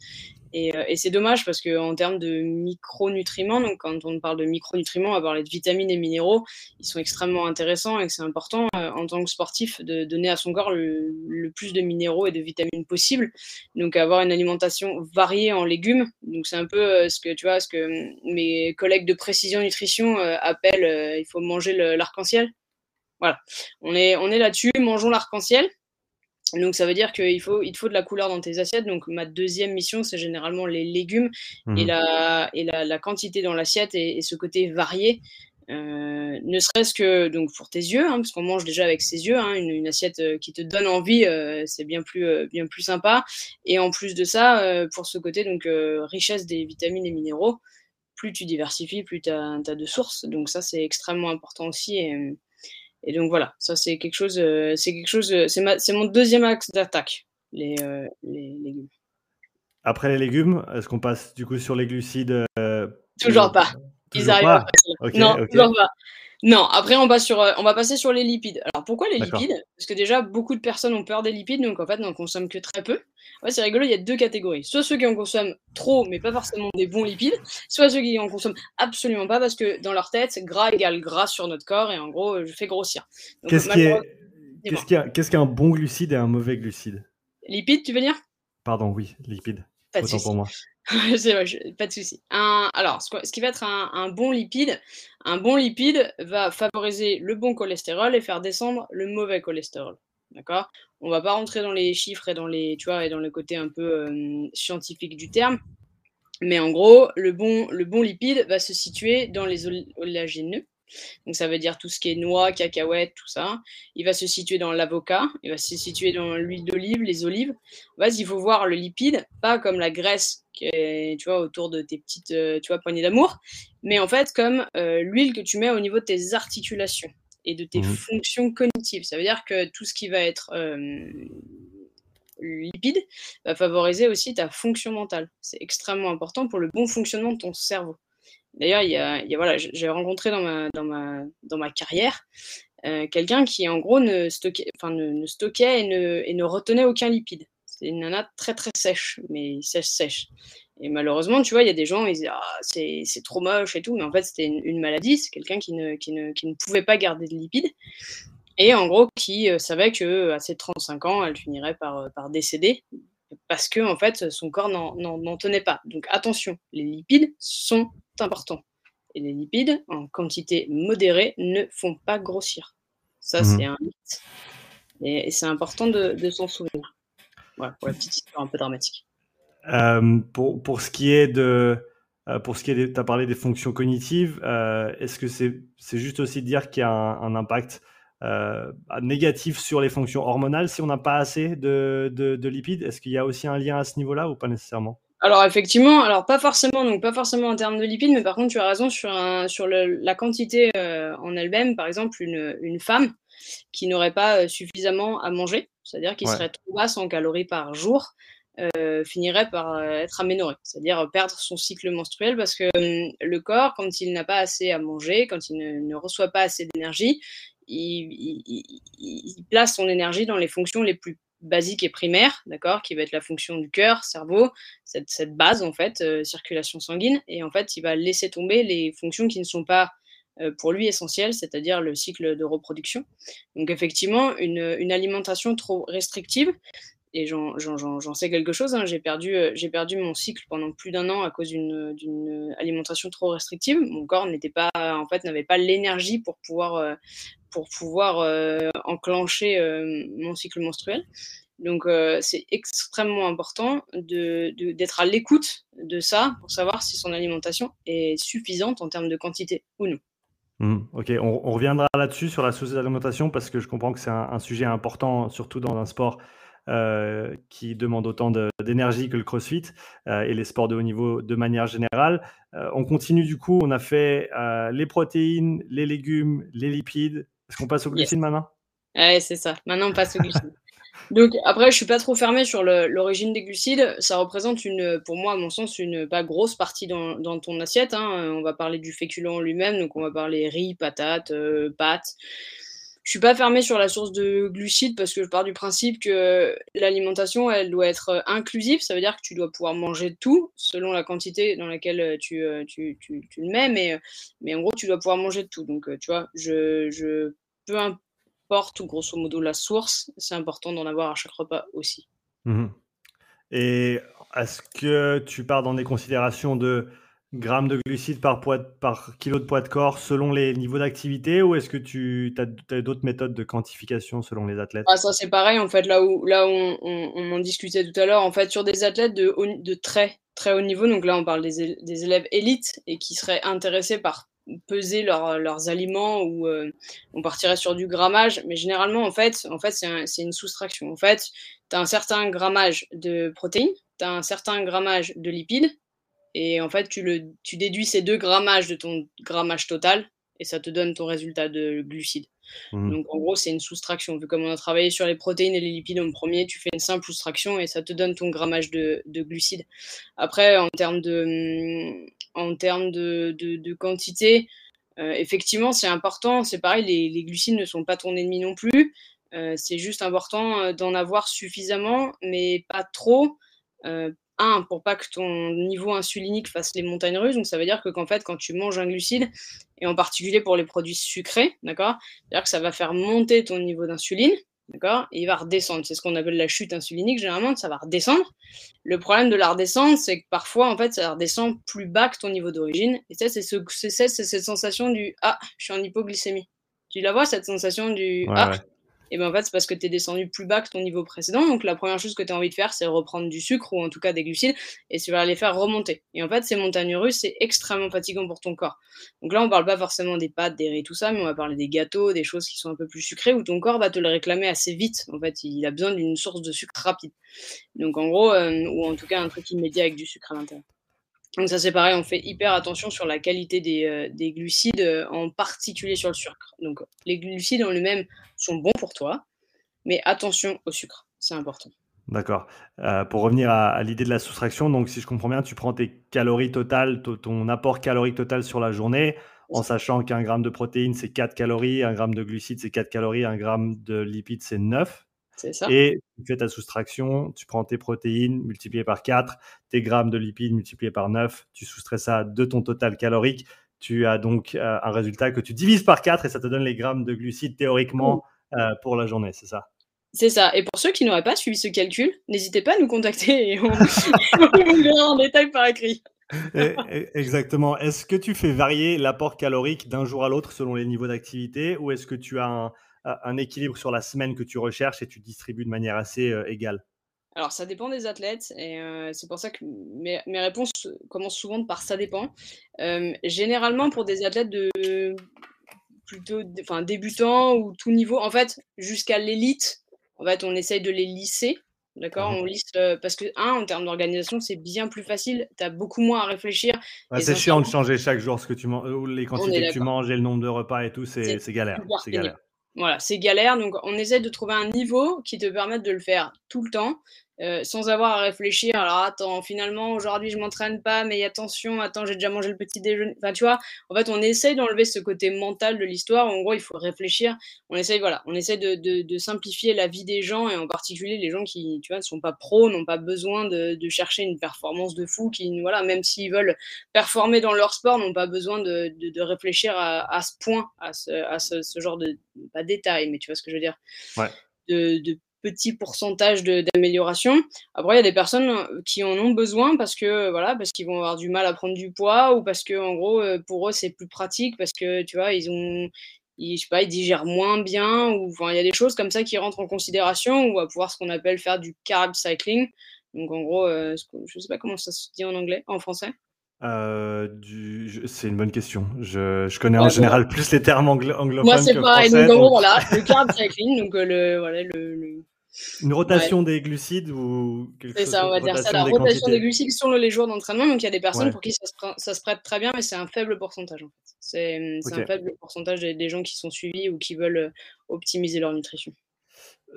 euh, et, c'est dommage parce qu'en termes de micronutriments, donc quand on parle de micronutriments, on va parler de vitamines et minéraux, ils sont extrêmement intéressants et c'est important euh, en tant que sportif de donner à son corps le, plus de minéraux et de vitamines possible. Donc avoir une alimentation variée en légumes. Donc c'est un peu euh, ce que tu vois, ce que mes collègues de précision nutrition appellent il faut manger l'arc-en-ciel. Voilà, on est, on est là-dessus, mangeons l'arc-en-ciel. Donc ça veut dire qu'il faut, il te faut de la couleur dans tes assiettes. Donc ma deuxième mission, c'est généralement les légumes et, mmh la, et la, quantité dans l'assiette et, ce côté varié. Euh, ne serait-ce que donc pour tes yeux, hein, parce qu'on mange déjà avec ses yeux, hein, une, assiette euh, qui te donne envie, euh, c'est bien plus, bien plus sympa. Et en plus de ça, pour ce côté donc richesse des vitamines et minéraux, plus tu diversifies, plus tu as, as, de sources. Donc ça, c'est extrêmement important aussi. Et, et donc voilà, ça c'est quelque chose, euh, c'est quelque chose, euh, c'est mon deuxième axe d'attaque, les, euh, les, légumes. Après les légumes, est-ce qu'on passe du coup sur les glucides Toujours pas. Ils arrivent pas? non, toujours pas. Non, après on, va sur, on va passer sur les lipides. Alors pourquoi les lipides? Parce que déjà beaucoup de personnes ont peur des lipides, donc en fait on n'en consomme que très peu. Ouais, c'est rigolo, il y a deux catégories. Soit ceux qui en consomment trop, mais pas forcément des bons lipides, soit ceux qui en consomment absolument pas parce que dans leur tête, gras égale gras sur notre corps et en gros, je fais grossir. Qu'est-ce qu'un bon glucide et un mauvais glucide? Lipides, tu veux dire? Pardon, oui, lipides. Pas de pour moi. Pas de souci. alors, ce, qui va être un, bon lipide, un bon lipide va favoriser le bon cholestérol et faire descendre le mauvais cholestérol. D'accord? On va pas rentrer dans les chiffres et dans les, tu vois, et dans le côté un peu scientifique du terme. Mais en gros, le bon, le bon lipide va se situer dans les oléagineux. Donc ça veut dire tout ce qui est noix, cacahuètes, tout ça. Il va se situer dans l'avocat, il va se situer dans l'huile d'olive, les olives. En il faut voir le lipide, pas comme la graisse tu vois, autour de tes petites, euh, tu vois, poignées d'amour, mais en fait comme euh, l'huile que tu mets au niveau de tes articulations et de tes mmh fonctions cognitives. Ça veut dire que tout ce qui va être lipide va favoriser aussi ta fonction mentale. C'est extrêmement important pour le bon fonctionnement de ton cerveau. D'ailleurs, il y a, voilà, j'ai rencontré dans ma, dans ma, dans ma carrière euh, quelqu'un qui, en gros, ne stockait, enfin, ne, stockait et ne, et ne, retenait aucun lipide. C'est une nana très très sèche, mais sèche sèche. Et malheureusement, tu vois, il y a des gens, ils disent ah, c'est trop moche et tout, mais en fait, c'était une, maladie. C'est quelqu'un qui ne, qui, ne, qui ne, pouvait pas garder de lipides. Et en gros, qui euh, savait qu'à ses 35 ans, elle finirait par, euh, par décéder parce que en fait, son corps n'en tenait pas. Donc attention, les lipides sont importants. Et les lipides, en quantité modérée, ne font pas grossir. Ça, mmh c'est un mythe. Et, c'est important de, de s'en souvenir. Voilà, pour la petite histoire un peu dramatique. Euh, pour, pour, ce qui est de. Euh, pour ce qui est, tu as parlé des fonctions cognitives, euh, est-ce que c'est c'est juste aussi de dire qu'il y a un, impact négatif sur les fonctions hormonales si on n'a pas assez de, de, lipides? Est-ce qu'il y a aussi un lien à ce niveau-là ou pas nécessairement? Alors effectivement, alors pas forcément, donc pas forcément en termes de lipides, mais par contre tu as raison sur, un, sur la quantité en elle-même. Par exemple, une, une femme qui n'aurait pas suffisamment à manger, c'est-à-dire qui serait trop basse en calories par jour, euh, finirait par euh, être aménoré, c'est-à-dire perdre son cycle menstruel parce que hum, le corps, quand il n'a pas assez à manger, quand il ne, reçoit pas assez d'énergie, il, place son énergie dans les fonctions les plus basiques et primaires, d'accord, qui va être la fonction du cœur, cerveau, cette, base en fait, euh, circulation sanguine, et en fait, il va laisser tomber les fonctions qui ne sont pas pour lui essentielles, c'est-à-dire le cycle de reproduction. Donc effectivement, une alimentation trop restrictive, et j'en sais quelque chose. Hein. J'ai perdu, euh, j'ai perdu mon cycle pendant plus d'un an à cause d'une alimentation trop restrictive. Mon corps n'était pas, en fait, n'avait pas l'énergie pour pouvoir, euh, pour pouvoir euh, enclencher mon cycle menstruel. Donc, c'est extrêmement important d'être à l'écoute de ça pour savoir si son alimentation est suffisante en termes de quantité ou non. Mmh, ok, on, reviendra là-dessus sur la sous-alimentation parce que je comprends que c'est un, un, sujet important, surtout dans un sport euh, qui demande autant d'énergie que le CrossFit euh, et les sports de haut niveau de manière générale. Euh, on continue du coup, on a fait les protéines, les légumes, les lipides. Est-ce qu'on passe au glucides maintenant? Ouais, c'est ça. Maintenant, on passe au glucides. [LAUGHS] Donc après, je suis pas trop fermé sur l'origine des glucides. Ça représente une, pour moi, à mon sens, une pas grosse partie dans, ton assiette. Hein. On va parler du féculent lui-même, donc on va parler riz, patates, euh, pâtes. Je suis pas fermé sur la source de glucides parce que je pars du principe que l'alimentation, elle doit être inclusive. Ça veut dire que tu dois pouvoir manger tout selon la quantité dans laquelle tu, euh, tu, tu, tu le mets, mais, mais en gros, tu dois pouvoir manger tout. Donc, euh, tu vois, je, je peu importe grosso modo la source, c'est important d'en avoir à chaque repas aussi. Mmh Et est-ce que tu pars dans des considérations de grammes de glucides par, poids, par kilo de poids de corps selon les niveaux d'activité ou est-ce que tu as, d'autres méthodes de quantification selon les athlètes? Ah, Ça, c'est pareil. En fait, là où, là on, on, en discutait tout à l'heure, en fait, sur des athlètes de, de très, très haut niveau, donc là, on parle des, des élèves élites et qui seraient intéressés par peser leurs aliments ou euh, on partirait sur du grammage. Mais généralement, en fait, en fait c'est une soustraction. En fait, tu as un certain grammage de protéines, tu as un certain grammage de lipides et en fait, tu, le, tu déduis ces deux grammages de ton grammage total et ça te donne ton résultat de glucides. Mmh. Donc en gros, c'est une soustraction. Vu comme on a travaillé sur les protéines et les lipides en premier, tu fais une simple soustraction et ça te donne ton grammage de, de glucides. Après, en termes de, en termes de, quantité, euh, effectivement, c'est important. C'est pareil, les, les, glucides ne sont pas ton ennemi non plus. Euh, c'est juste important euh, d'en avoir suffisamment, mais pas trop un, pour pas que ton niveau insulinique fasse les montagnes russes. Donc, ça veut dire que, qu'en fait, quand tu manges un glucide, et en particulier pour les produits sucrés, d'accord, c'est-à-dire que ça va faire monter ton niveau d'insuline, d'accord, et il va redescendre. C'est ce qu'on appelle la chute insulinique, généralement, ça va redescendre. Le problème de la redescendre, c'est que parfois, en fait, ça redescend plus bas que ton niveau d'origine. Et ça, c'est, ce, c'est, cette sensation du Ah, je suis en hypoglycémie. Tu la vois, cette sensation du Ah, et ben en fait, c'est parce que tu es descendu plus bas que ton niveau précédent. Donc la première chose que tu as envie de faire, c'est reprendre du sucre ou en tout cas des glucides et tu vas les faire remonter. Et en fait, ces montagnes russes, c'est extrêmement fatigant pour ton corps. Donc là, on parle pas forcément des pâtes, des riz, tout ça, mais on va parler des gâteaux, des choses qui sont un peu plus sucrées où ton corps va te le réclamer assez vite. En fait, il a besoin d'une source de sucre rapide. Donc en gros, euh, ou en tout cas un truc immédiat avec du sucre à l'intérieur. Donc ça c'est pareil, on fait hyper attention sur la qualité des, euh, des glucides, euh, en particulier sur le sucre. Donc les glucides en eux-mêmes sont bons pour toi, mais attention au sucre, c'est important. D'accord. Euh, pour revenir à, l'idée de la soustraction, donc si je comprends bien, tu prends tes calories totales, ton apport calorique total sur la journée, en sachant qu'un gramme de protéines, c'est 4 calories, un gramme de glucides, c'est 4 calories, un gramme de lipides, c'est 9. Ça. Et tu fais ta soustraction, tu prends tes protéines multipliées par 4, tes grammes de lipides multipliés par 9, tu soustrais ça de ton total calorique. Tu as donc euh, un résultat que tu divises par 4 et ça te donne les grammes de glucides théoriquement euh, pour la journée, c'est ça? C'est ça. Et pour ceux qui n'auraient pas suivi ce calcul, n'hésitez pas à nous contacter et on, [LAUGHS] [LAUGHS] vous verra en détail par écrit. Exactement. Est-ce que tu fais varier l'apport calorique d'un jour à l'autre selon les niveaux d'activité ou est-ce que tu as un, un équilibre sur la semaine que tu recherches et tu distribues de manière assez euh, égale? Alors, ça dépend des athlètes, et euh, c'est pour ça que mes, réponses commencent souvent par ça dépend. Euh, généralement, pour des athlètes de plutôt enfin, débutants ou tout niveau, en fait, jusqu'à l'élite, en fait, on essaye de les lisser. D'accord? Mmh On lisse parce que, un, en termes d'organisation, c'est bien plus facile. Tu as beaucoup moins à réfléchir. c'est chiant de changer chaque jour ce que tu manges, les quantités que tu manges et le nombre de repas et tout. C'est galère. C'est galère. Voilà, c'est galère. Donc, on essaie de trouver un niveau qui te permette de le faire tout le temps. Euh, sans avoir à réfléchir. Alors attends, finalement aujourd'hui je m'entraîne pas, mais attention, attends, j'ai déjà mangé le petit déjeuner. Enfin tu vois, en fait on essaye d'enlever ce côté mental de l'histoire. En gros, il faut réfléchir. On essaye voilà, on essaye de, de, de, simplifier la vie des gens et en particulier les gens qui tu vois ne sont pas pros, n'ont pas besoin de, de, chercher une performance de fou, qui voilà même s'ils veulent performer dans leur sport, n'ont pas besoin de, réfléchir à, à, ce point, à ce, à ce, ce genre de pas détail, mais tu vois ce que je veux dire. Ouais. De, de, petit pourcentage d'amélioration. Après, il y a des personnes euh, qui en ont besoin parce que voilà, parce qu'ils vont avoir du mal à prendre du poids ou parce que en gros euh, pour eux c'est plus pratique parce que tu vois ils ont ils, je sais pas, ils digèrent moins bien ou enfin il y a des choses comme ça qui rentrent en considération ou à pouvoir ce qu'on appelle faire du carb cycling. Donc en gros, euh, je sais pas comment ça se dit en anglais, en français. du, c'est une bonne question. Je, je connais en général plus les termes anglophones. Moi, c'est pareil. Donc, en gros, voilà, le carb cycling, donc le, voilà, le, une rotation des glucides ou quelque chose C'est ça, on va dire ça. La rotation des glucides sur les jours d'entraînement. Donc, il y a des personnes pour qui ça se, prête très bien, mais c'est un faible pourcentage. En fait. C'est un faible pourcentage des, gens qui sont suivis ou qui veulent euh, optimiser leur nutrition.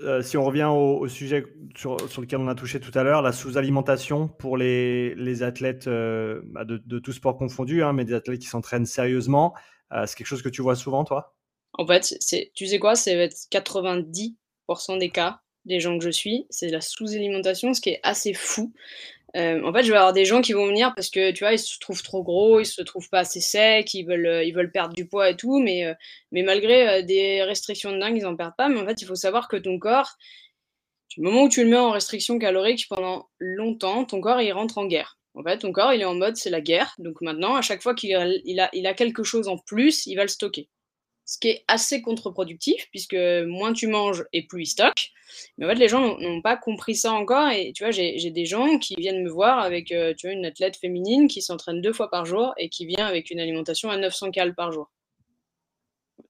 Euh, si on revient au, sujet sur, lequel on a touché tout à l'heure, la sous-alimentation pour les, athlètes euh, bah, de, de, tout sport confondu, hein, mais des athlètes qui s'entraînent sérieusement, euh, c'est quelque chose que tu vois souvent, toi? En fait, tu sais quoi, c'est 90% des cas des gens que je suis, c'est la sous-alimentation, ce qui est assez fou. Euh, en fait, je vais avoir des gens qui vont venir parce que, tu vois, ils se trouvent trop gros, ils se trouvent pas assez secs, ils veulent, euh, ils veulent perdre du poids et tout, mais, euh, mais malgré des restrictions de dingue, ils en perdent pas. Mais en fait, il faut savoir que ton corps, du moment où tu le mets en restriction calorique pendant longtemps, ton corps, il rentre en guerre. En fait, ton corps, il est en mode, c'est la guerre. Donc maintenant, à chaque fois qu'il il a, il a quelque chose en plus, il va le stocker ce qui est assez contre-productif, puisque moins tu manges et plus il stocke. Mais en fait, les gens n'ont pas compris ça encore. Et tu vois, j'ai des gens qui viennent me voir avec euh, tu vois, une athlète féminine qui s'entraîne deux fois par jour et qui vient avec une alimentation à 900 calories par jour.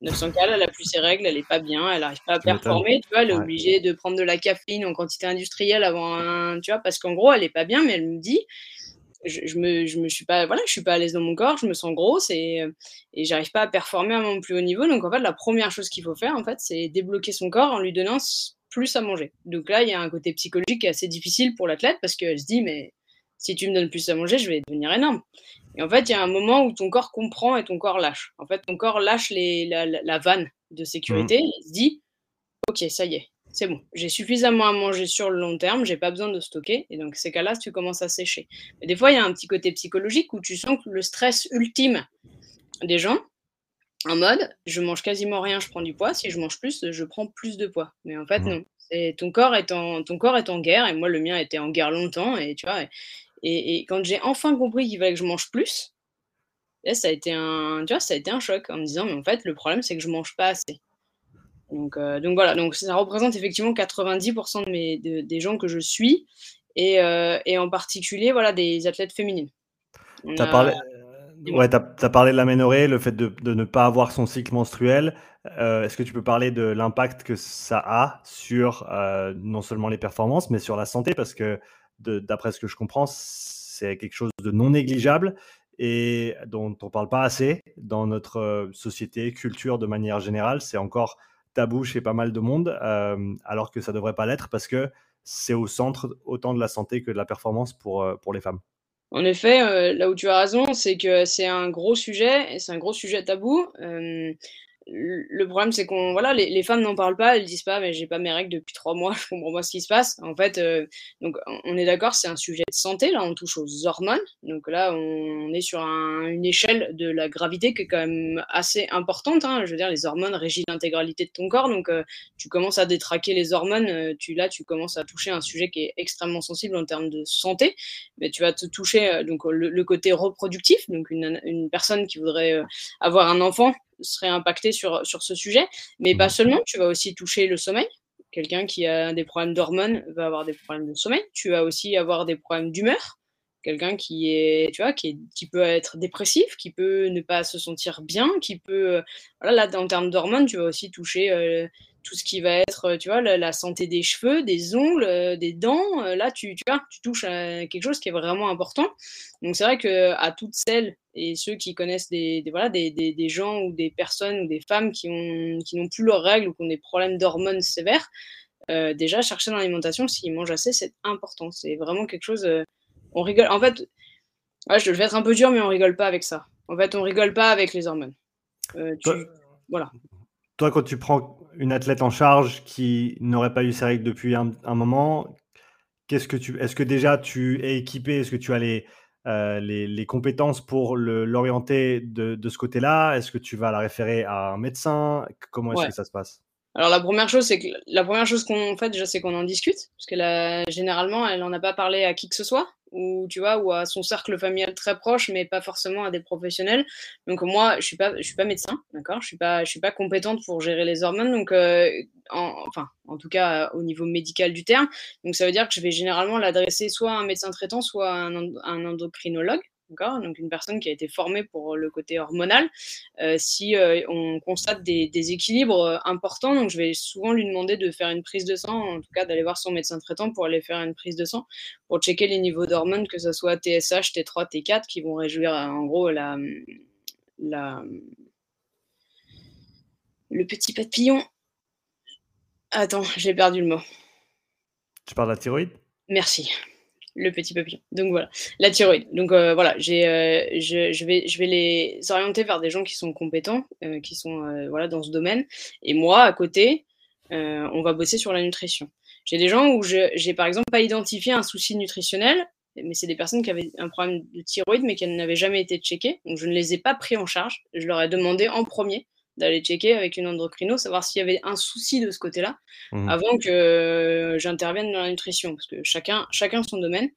900 calories, elle a plus ses règles, elle n'est pas bien, elle n'arrive pas à performer, tu vois, elle est obligée de prendre de la caféine en quantité industrielle avant un, tu vois, parce qu'en gros, elle n'est pas bien, mais elle me dit, je, je, me, je me suis pas voilà je suis pas à l'aise dans mon corps je me sens grosse et, et j'arrive pas à performer à mon plus haut niveau. Donc en fait la première chose qu'il faut faire en fait c'est débloquer son corps en lui donnant plus à manger. Donc là il y a un côté psychologique assez difficile pour l'athlète parce qu'elle se dit mais si tu me donnes plus à manger je vais devenir énorme. Et en fait il y a un moment où ton corps comprend et ton corps lâche. En fait ton corps lâche les, la, la, vanne de sécurité. Mmh. il se dit ok ça y est c'est bon, j'ai suffisamment à manger sur le long terme, j'ai pas besoin de stocker. Et donc, ces cas-là, tu commences à sécher. Mais des fois, il y a un petit côté psychologique où tu sens que le stress ultime des gens, en mode, je mange quasiment rien, je prends du poids. Si je mange plus, je prends plus de poids. Mais en fait, mmh. non. ton corps est en, ton corps est en guerre. Et moi, le mien était en guerre longtemps. Et tu vois, et, quand j'ai enfin compris qu'il fallait que je mange plus, ça a été un, tu vois, ça a été un choc en me disant, mais en fait, le problème, c'est que je mange pas assez. Donc, euh, donc voilà, donc ça représente effectivement 90% de mes, des gens que je suis et, euh, et, en particulier voilà, des athlètes féminines. Tu as, parlé... Ouais, as, parlé de l'aménorrhée, le fait de, de, ne pas avoir son cycle menstruel. Euh, est-ce que tu peux parler de l'impact que ça a sur non seulement les performances, mais sur la santé? Parce que d'après ce que je comprends, c'est quelque chose de non négligeable et dont on ne parle pas assez dans notre société, culture de manière générale. C'est encore tabou chez pas mal de monde, euh, alors que ça devrait pas l'être parce que c'est au centre autant de la santé que de la performance pour, euh, les femmes. En effet, euh, là où tu as raison, c'est que c'est un gros sujet et c'est un gros sujet tabou le problème, c'est qu'on voilà, les, femmes n'en parlent pas, elles disent pas, mais j'ai pas mes règles depuis trois mois, [LAUGHS] je comprends pas ce qui se passe. En fait, euh, donc on est d'accord, c'est un sujet de santé. Là, on touche aux hormones. Donc là, on est sur une échelle de la gravité qui est quand même assez importante. Hein. Je veux dire, les hormones régissent l'intégralité de ton corps. Donc euh, tu commences à détraquer les hormones. Euh, tu là, tu commences à toucher un sujet qui est extrêmement sensible en termes de santé. Mais tu vas te toucher donc le, côté reproductif. Donc une, une personne qui voudrait avoir un enfant serait impacté sur, sur ce sujet. Mais pas mmh. seulement, tu vas aussi toucher le sommeil. Quelqu'un qui a des problèmes d'hormones va avoir des problèmes de sommeil. Tu vas aussi avoir des problèmes d'humeur. Quelqu'un qui est, tu vois, qui, est, qui peut être dépressif, qui peut ne pas se sentir bien, qui peut, voilà, là, en termes d'hormones, tu vas aussi toucher euh, tout ce qui va être, tu vois, la, santé des cheveux, des ongles, euh, des dents. Euh, là, tu, tu vois, tu touches à quelque chose qui est vraiment important. Donc, c'est vrai que à toutes celles et ceux qui connaissent des, voilà, des, des, gens ou des personnes ou des femmes qui n'ont qui plus leurs règles ou qui ont des problèmes d'hormones sévères, euh, déjà, chercher dans l'alimentation, s'ils mangent assez, c'est important. C'est vraiment quelque chose. on rigole. En fait, je vais être un peu dur, mais on rigole pas avec ça. En fait, on rigole pas avec les hormones. Tu, voilà. Toi, quand tu prends une athlète en charge qui n'aurait pas eu ses règles depuis un, moment, qu'est-ce que tu, est-ce que déjà tu es équipé, est-ce que tu as les, euh, les, compétences pour l'orienter de, de, ce côté-là? Est-ce que tu vas la référer à un médecin? Comment est-ce que ça se passe? Alors la première chose, c'est que la première chose qu'on fait déjà, c'est qu'on en discute, parce que généralement, elle n'en a pas parlé à qui que ce soit ou tu vois, ou à son cercle familial très proche, mais pas forcément à des professionnels. Donc moi, je suis pas, je suis pas médecin, d'accord? Je suis pas, je suis pas compétente pour gérer les hormones, donc euh, enfin, en tout cas au niveau médical du terme. Donc ça veut dire que je vais généralement l'adresser soit à un médecin traitant, soit à un endocrinologue donc une personne qui a été formée pour le côté hormonal, euh, si euh, on constate des déséquilibres euh, importants, donc je vais souvent lui demander de faire une prise de sang, en tout cas d'aller voir son médecin traitant pour aller faire une prise de sang, pour checker les niveaux d'hormones, que ce soit TSH, T3, T4, qui vont réduire en gros la, la, le petit papillon Attends, j'ai perdu le mot. Tu parles de la thyroïde? Merci. Le petit papillon. Donc voilà, la thyroïde. Donc euh, voilà, j'ai, euh, je, vais, je vais les orienter vers des gens qui sont compétents, euh, qui sont voilà, dans ce domaine. Et moi, à côté, on va bosser sur la nutrition. J'ai des gens où je, j'ai par exemple pas identifié un souci nutritionnel, mais c'est des personnes qui avaient un problème de thyroïde, mais qui n'avaient jamais été checkées. Donc je ne les ai pas pris en charge. Je leur ai demandé en premier d'aller checker avec une endocrino, savoir s'il y avait un souci de ce côté-là, mmh. avant que j'intervienne dans la nutrition, parce que chacun, chacun son domaine.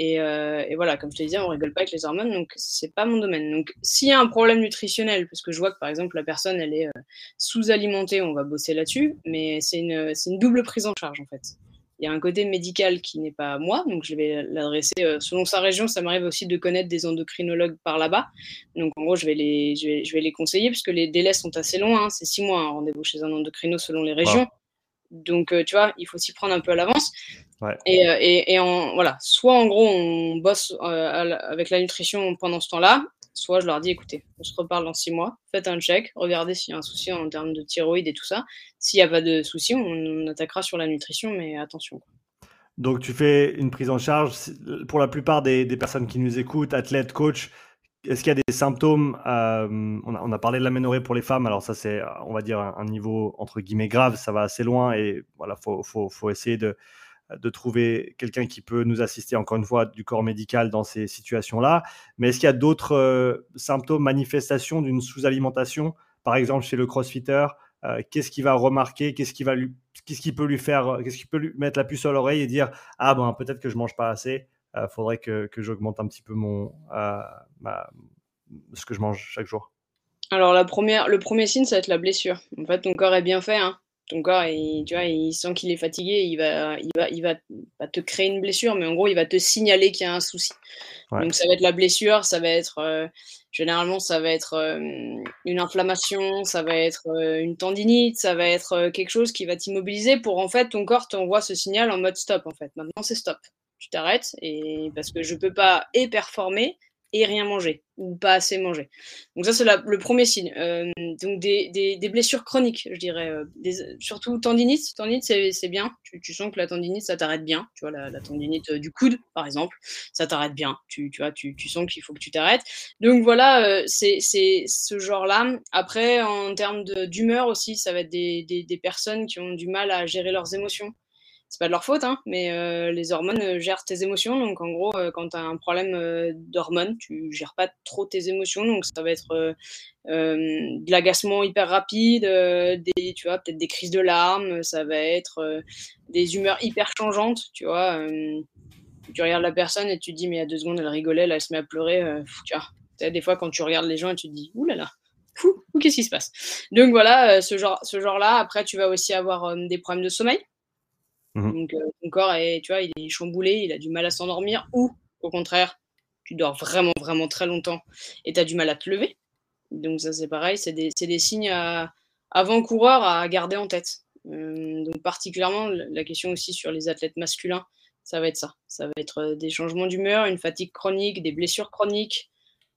Et, euh, et, voilà, comme je te disais, on rigole pas avec les hormones, donc c'est pas mon domaine. Donc s'il y a un problème nutritionnel, parce que je vois que par exemple la personne elle est euh, sous-alimentée, on va bosser là-dessus, mais c'est une, une double prise en charge en fait il y a un côté médical qui n'est pas moi, donc je vais l'adresser euh, selon sa région. Ça m'arrive aussi de connaître des endocrinologues par là-bas. Donc en gros, je vais les, je vais, je vais les conseiller puisque les délais sont assez longs. Hein. C'est six mois un rendez-vous chez un endocrino selon les régions. Wow. Donc euh, tu vois, il faut s'y prendre un peu à l'avance. Ouais. Et, euh, et, et en, voilà, soit en gros on bosse avec la nutrition pendant ce temps-là, soit je leur dis écoutez, on se reparle dans six mois, faites un check, regardez s'il y a un souci en termes de thyroïde et tout ça. S'il n'y a pas de souci, on, attaquera sur la nutrition, mais attention. Donc tu fais une prise en charge pour la plupart des, personnes qui nous écoutent, athlètes, coachs. Est-ce qu'il y a des symptômes euh, on, a, on, a, parlé de l'aménorrhée pour les femmes, alors ça c'est, on va dire, un, un, niveau entre guillemets grave, ça va assez loin et voilà, faut, faut, faut essayer de, de trouver quelqu'un qui peut nous assister, encore une fois, du corps médical dans ces situations-là. Mais est-ce qu'il y a d'autres euh, symptômes, manifestations d'une sous-alimentation, par exemple chez le crossfitter euh, Qu'est-ce qu'il va remarquer? Qu'est-ce qui va qu'est-ce qui peut lui faire Qu'est-ce qui peut lui mettre la puce à l'oreille et dire ah ben peut-être que je mange pas assez. Il euh, faudrait que, que j'augmente un petit peu mon ce que je mange chaque jour. Alors la première, le premier signe, ça va être la blessure. En fait, ton corps est bien fait. Hein ton corps, il, tu vois, il sent qu'il est fatigué, il va, il, va, il va, te créer une blessure, mais en gros, il va te signaler qu'il y a un souci. Ouais. Donc, ça va être la blessure, ça va être, euh, généralement, ça va être euh, une inflammation, ça va être euh, une tendinite, ça va être quelque chose qui va t'immobiliser pour, en fait, ton corps t'envoie ce signal en mode stop, en fait. Maintenant, c'est stop. Tu t'arrêtes, et parce que je peux pas et performer, et rien manger ou pas assez manger. Donc ça c'est le premier signe. Euh, donc des, des, blessures chroniques, je dirais, euh, surtout tendinite. Tendinite c'est bien. Tu, tu, sens que la tendinite ça t'arrête bien. Tu vois la, tendinite euh, du coude par exemple, ça t'arrête bien. Tu, tu vois, tu, tu sens qu'il faut que tu t'arrêtes. Donc voilà, euh, c'est ce genre-là. Après en termes d'humeur aussi, ça va être des personnes qui ont du mal à gérer leurs émotions c'est pas de leur faute, hein, mais euh, les hormones euh, gèrent tes émotions. Donc, en gros, euh, quand tu as un problème d'hormones, tu gères pas trop tes émotions. Donc, ça va être de l'agacement hyper rapide, des, tu vois, peut-être des crises de larmes. Ça va être des humeurs hyper changeantes, tu vois. tu regardes la personne et tu te dis, mais il y a deux secondes, elle rigolait, là, elle se met à pleurer. tu vois, des fois, quand tu regardes les gens et tu te dis, oulala. Là qu'est-ce qui se passe? Donc voilà, ce genre, ce genre-là. Après, tu vas aussi avoir des problèmes de sommeil. Mmh. Donc euh, ton corps est, tu vois, il est chamboulé, il a du mal à s'endormir, ou au contraire, tu dors vraiment, vraiment très longtemps et tu as du mal à te lever. Donc ça c'est pareil, c'est des, des, signes avant-coureurs à garder en tête. Euh, donc particulièrement la question aussi sur les athlètes masculins, ça va être ça. Ça va être euh, des changements d'humeur, une fatigue chronique, des blessures chroniques,